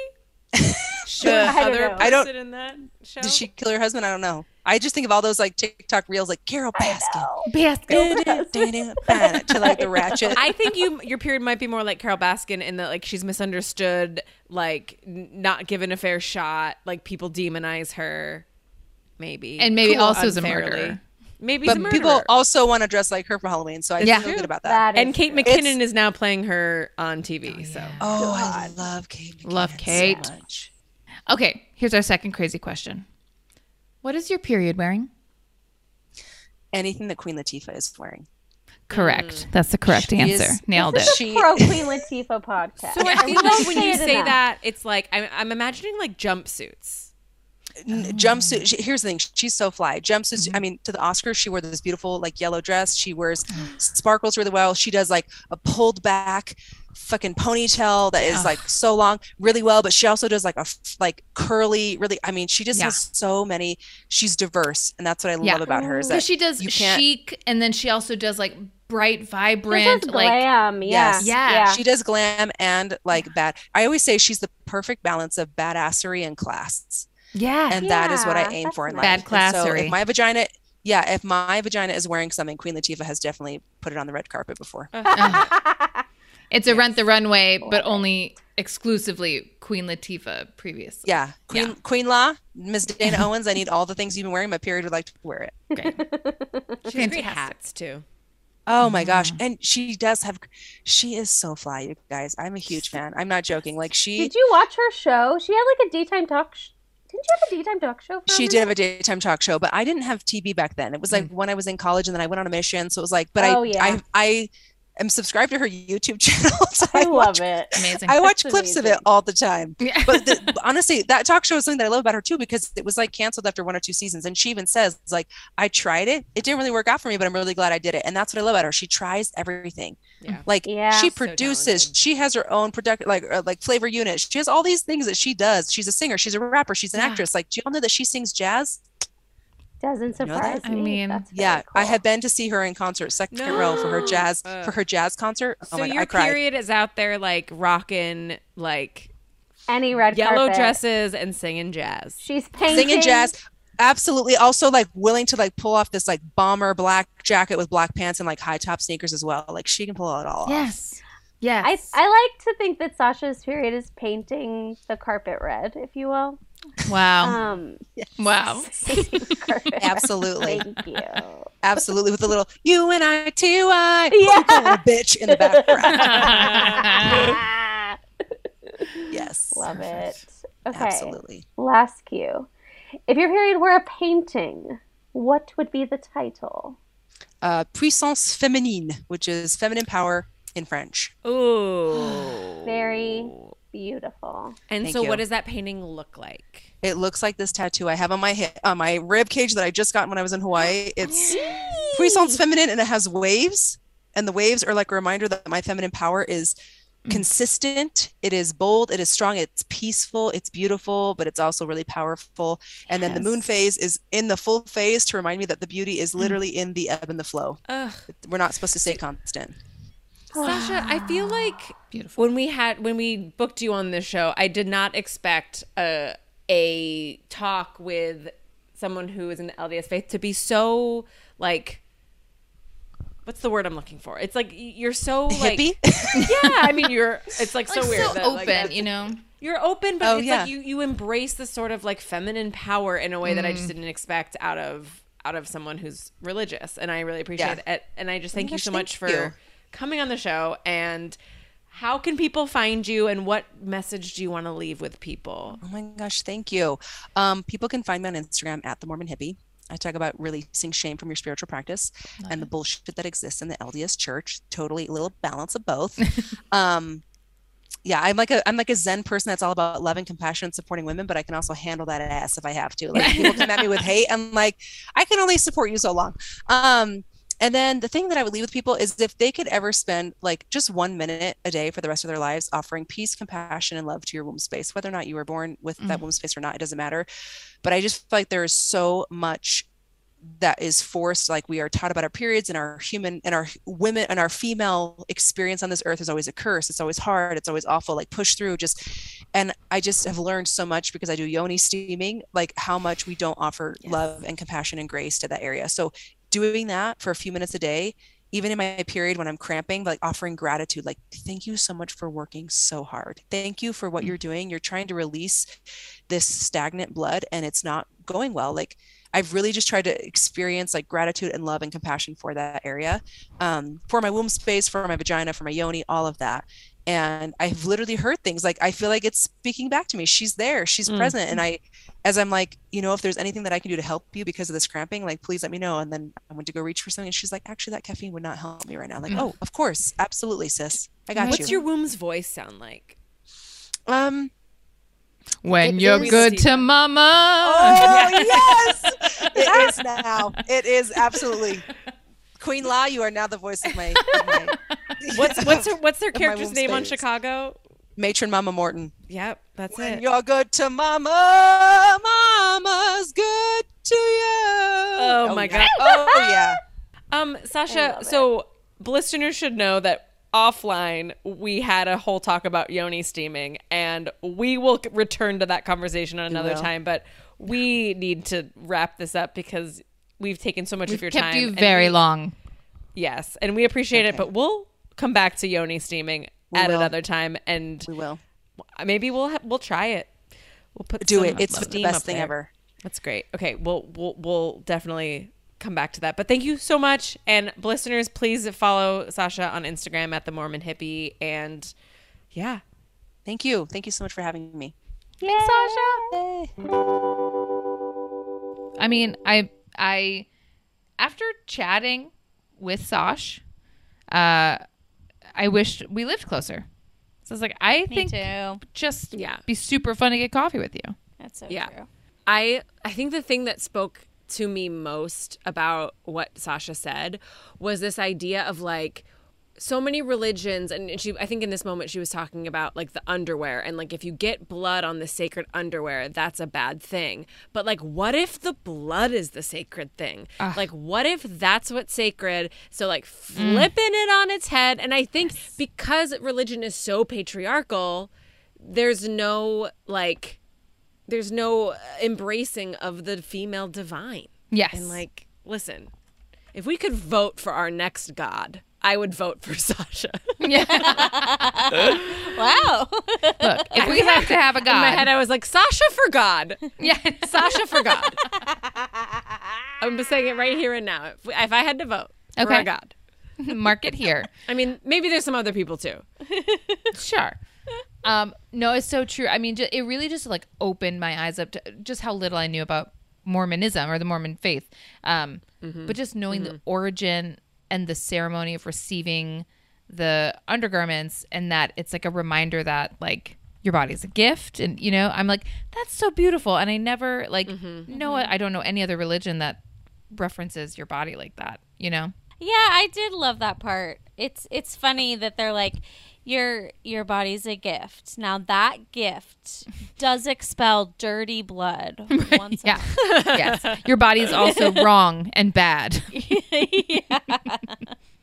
Sure. The I don't other. I don't- in that show. Did she kill her husband? I don't know. I just think of all those like TikTok reels, like Carole Baskin, Baskin, to like the ratchet. I think you your period might be more like Carole Baskin in that like she's misunderstood, like not given a fair shot, like people demonize her, maybe, And maybe Cool, also is a unfairly. murderer. Maybe he's a but people also want to dress like her for Halloween, so I Yeah. feel good about that. That is and Kate true. McKinnon It's- is now playing her on TV. Oh, so Oh, I love Kate. Love Kate. So much. Okay, here's our second crazy question. What is your period wearing? Anything that Queen Latifah is wearing. Correct. That's the correct She answer. is- Nailed it. This is She- a pro Queen Latifah podcast. So I And think like when you say that, it's like I'm, I'm imagining like jumpsuits. N- Oh. Jumpsuit. she- Here's the thing. She's so fly. Jumpsuits. Mm-hmm. I mean, to the Oscars, she wore this beautiful like yellow dress. She wears Oh. sparkles really well. She does like a pulled back fucking ponytail that is Ugh. like so long really well but she also does like a like curly really i mean she just Yeah. has so many she's diverse and that's what i Yeah. love about her is that Because she does you can't chic, and then she also does like bright, vibrant, is like glam. Yeah. Yes. Yeah. she does glam and like bad i always say she's the perfect balance of badassery and class yeah. and that is what i aim that's for in nice. life Bad And so classery. if my vagina yeah if my vagina is wearing something queen latifah has definitely put it on the red carpet before it's a rent the runway, but only exclusively Queen Latifah previously. yeah queen Yeah. queen law ms dana owens i need all the things you've been wearing my period would like to wear it She has great hats too. Oh my gosh. Mm. And she does have she is so fly, you guys. I'm a huge fan. I'm not joking. Like she Did you watch her show? She had like a daytime talk. Sh- Didn't you have a daytime talk show? For she did have a daytime talk show, but I didn't have TV back then. It was like when I was in college and then I went on a mission. So it was like, but Oh, I, yeah. I I am subscribed to her YouTube channel. So I watch, love it. Amazing. I watch That's clips of it all the time. Yeah. But the, honestly, that talk show is something that I love about her too because it was like canceled after one or two seasons. And she even says, like, I tried it. It didn't really work out for me, but I'm really glad I did it. And that's what I love about her. She tries everything. Yeah. Like Yeah. she produces, talented. she has her own product like uh, like flavor unit. She has all these things that she does. She's a singer, she's a rapper, she's an Yeah. actress. Like, do you all know that she sings jazz? Doesn't know that? surprise I me. mean, That's very Yeah, I cool. have been to see her in concert, second row for her jazz Uh. for her jazz concert. Oh So my god, your I cried. period is out there like rocking like Any red yellow carpet. dresses and singing jazz. She's painting. Singing jazz. Absolutely. Also, like willing to like pull off this like bomber black jacket with black pants and like high top sneakers as well. Like she can pull it all off. Yes. I, I like to think that Sasha's period is painting the carpet red, if you will. Wow. Um, wow. painting the carpet red. Absolutely. Thank you. Absolutely. With the little you and U N I T Y Yeah. bitch in the background. Yes. Love it. Okay. Absolutely. Last cue. If your period were a painting, what would be the title? Uh, puissance féminine, which is feminine power in French. Ooh. Very beautiful. And Thank so, you. what does that painting look like? It looks like this tattoo I have on my hip, on uh, my rib cage that I just got when I was in Hawaii. It's puissance feminine and it has waves. And the waves are like a reminder that my feminine power is mm. consistent, it is bold, it is strong, it's peaceful, it's beautiful, but it's also really powerful. And then the moon phase is in the full phase to remind me that the beauty is mm. literally in the ebb and the flow. Ugh. We're not supposed to stay constant. Sasha, I feel like Beautiful. when we had when we booked you on this show, I did not expect a a talk with someone who is in the LDS faith to be so like what's the word I'm looking for? It's like you're so like Hippie? yeah, I mean you're it's like so Like, weird so that, open, like, you know. You're open, but Oh, it's yeah. like you you embrace the sort of like feminine power in a way that I just mm. didn't expect out of out of someone who's religious, and I really appreciate Yeah. it. And I just oh thank you gosh, so much for you. Coming on the show. And how can people find you, and what message do you want to leave with people? Oh my gosh, thank you. Um, people can find me on Instagram at the Mormon Hippie. I talk about releasing shame from your spiritual practice and the bullshit that exists in the LDS church. Totally a little balance of both. um, yeah, I'm like a I'm like a Zen person that's all about love and compassion and supporting women, but I can also handle that ass if I have to. Like people come at me with hate, I'm like, I can only support you so long. Um, and then the thing that I would leave with people is if they could ever spend like just one minute a day for the rest of their lives offering peace, compassion, and love to your womb space, whether or not you were born with that mm-hmm. womb space or not, it doesn't matter. But I just feel like there is so much that is forced like we are taught about our periods and our human and our women and our female experience on this earth is always a curse. It's always hard. It's always awful. Like push through. Just and i just have learned so much because i do yoni steaming like how much we don't offer love and compassion and grace to that area. So doing that for a few minutes a day even in my period when i'm cramping like offering gratitude like thank you so much for working so hard. Thank you for what you're doing. You're trying to release this stagnant blood and it's not going well. Like I've really just tried to experience like gratitude and love and compassion for that area, um, for my womb space, for my vagina, for my yoni, all of that. And I've literally heard things like I feel like it's speaking back to me. She's there, she's present. And I, as I'm like, you know, if there's anything that I can do to help you because of this cramping, like please let me know. And then I went to go reach for something, and she's like, actually, that caffeine would not help me right now. Like, oh, of course, absolutely, sis, I got What's you. What's your womb's voice sound like? um, When It you're is- good to mama. Oh yes, it is now. It is absolutely. Queen La, you are now the voice of my, of my What's what's her, what's their character's name on. Chicago? matron Mama Morton. Yep, that's When it. you're good to Mama, Mama's good to you. Oh, my yeah. God. Oh yeah. Um, Sasha, so listeners should know that offline we had a whole talk about yoni steaming, and we will return to that conversation on another time. But we need to wrap this up because we've taken so much of your Kept time. you very we- long. Yes, and we appreciate it, but we'll come back to yoni steaming We at will. another time, and We will maybe we'll ha- we'll try it. We'll put do some it. It's the best thing there. ever. That's great. Okay, we'll we'll we'll definitely come back to that. But thank you so much, and listeners, please follow Sasha on Instagram at the Mormon Hippie, and yeah, Thank you. Thank you so much for having me. Thanks, Sasha. I mean, I I after chatting with Sash, uh, I wished we lived closer. So it's like I Me think too. just Yeah. be super fun to get coffee with you. That's so Yeah. true. I I think the thing that spoke to me most about what Sasha said was this idea of like so many religions and she I think in this moment she was talking about like the underwear and like if you get blood on the sacred underwear that's a bad thing. But like what if the blood is the sacred thing? Ah. Like what if that's what's sacred? So like mm. flipping it on its head and I think because religion is so patriarchal there's no like there's no uh, embracing of the female divine. Yes. And like, listen, if we could vote for our next god, I would vote for Sasha. yeah. Wow. Look, if we have to have a god. In my head, I was like, Sasha for God. yeah, Sasha for God. I'm just saying it right here and now. If, if I had to vote for Okay. a God, mark it here. I mean, maybe there's some other people too. Sure. Um, no, it's so true. I mean, ju- it really just like opened my eyes up to just how little I knew about Mormonism or the Mormon faith. Um, but just knowing the origin and the ceremony of receiving the undergarments and that it's like a reminder that like your body's a gift and you know i'm like that's so beautiful and i never like mm-hmm. know i don't know any other religion that references your body like that you know Yeah, I did love that part. It's it's funny that they're like your your body's a gift. Now that gift does expel dirty blood once yeah yes your body's also wrong and bad yeah.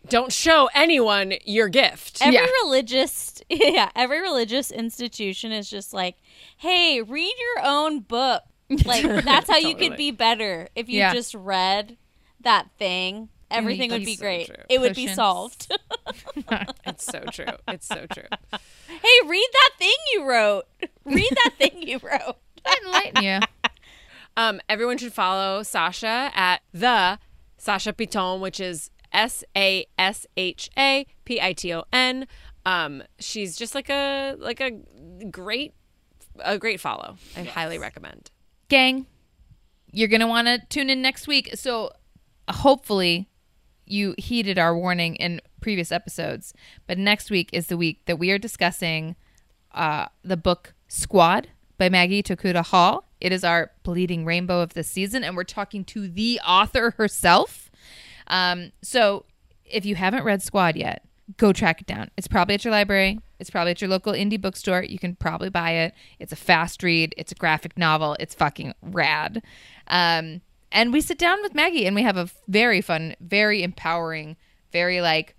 Don't show anyone your gift. every Yeah. religious yeah, every religious institution is just like, "Hey, read your own book." Like that's how you could be better if you Yeah. just read that thing. Everything would be so great. true. It would be solved. It's so true. It's so true. hey, read that thing you wrote. Read that thing you wrote. enlighten you Um, everyone should follow Sasha at the Sasha Piton, which is S A S H A P I T O N. Um, she's just like a like a great a great follow. I highly recommend. gang you're gonna want to tune in next week so hopefully you heeded our warning in previous episodes but next week is the week that we are discussing uh, the book squad by maggie tokuda hall it is our bleeding rainbow of the season and we're talking to the author herself um, so if you haven't read Squad yet, go track it down. It's probably at your library. It's probably at your local indie bookstore. You can probably buy it. It's a fast read. It's a graphic novel. It's fucking rad. Um, and we sit down with Maggie and we have a very fun, very empowering, very like,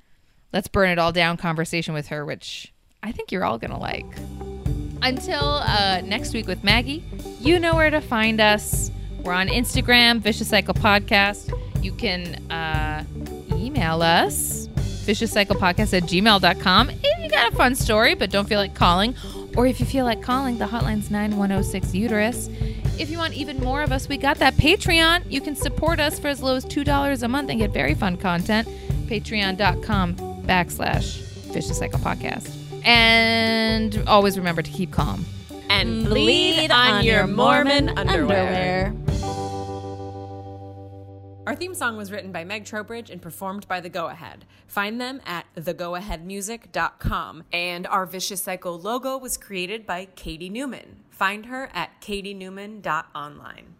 let's burn it all down conversation with her, which I think you're all gonna like. Until uh, next week with Maggie, you know where to find us. We're on Instagram, Vicious Cycle Podcast. You can uh, email us, Vicious Cycle Podcast at gmail.com if you got a fun story but don't feel like calling. Or if you feel like calling, the hotline's 9106 Uterus. If you want even more of us, we got that Patreon. You can support us for as low as $2 a month and get very fun content. Patreon.com backslash Vicious Cycle Podcast. And always remember to keep calm. And mm, bleed on, your Mormon, underwear. Our theme song was written by Meg Trowbridge and performed by The Go Ahead. Find them at thegoaheadmusic.com. And our Vicious Cycle logo was created by Katie Newman. Find her at katienewman.online.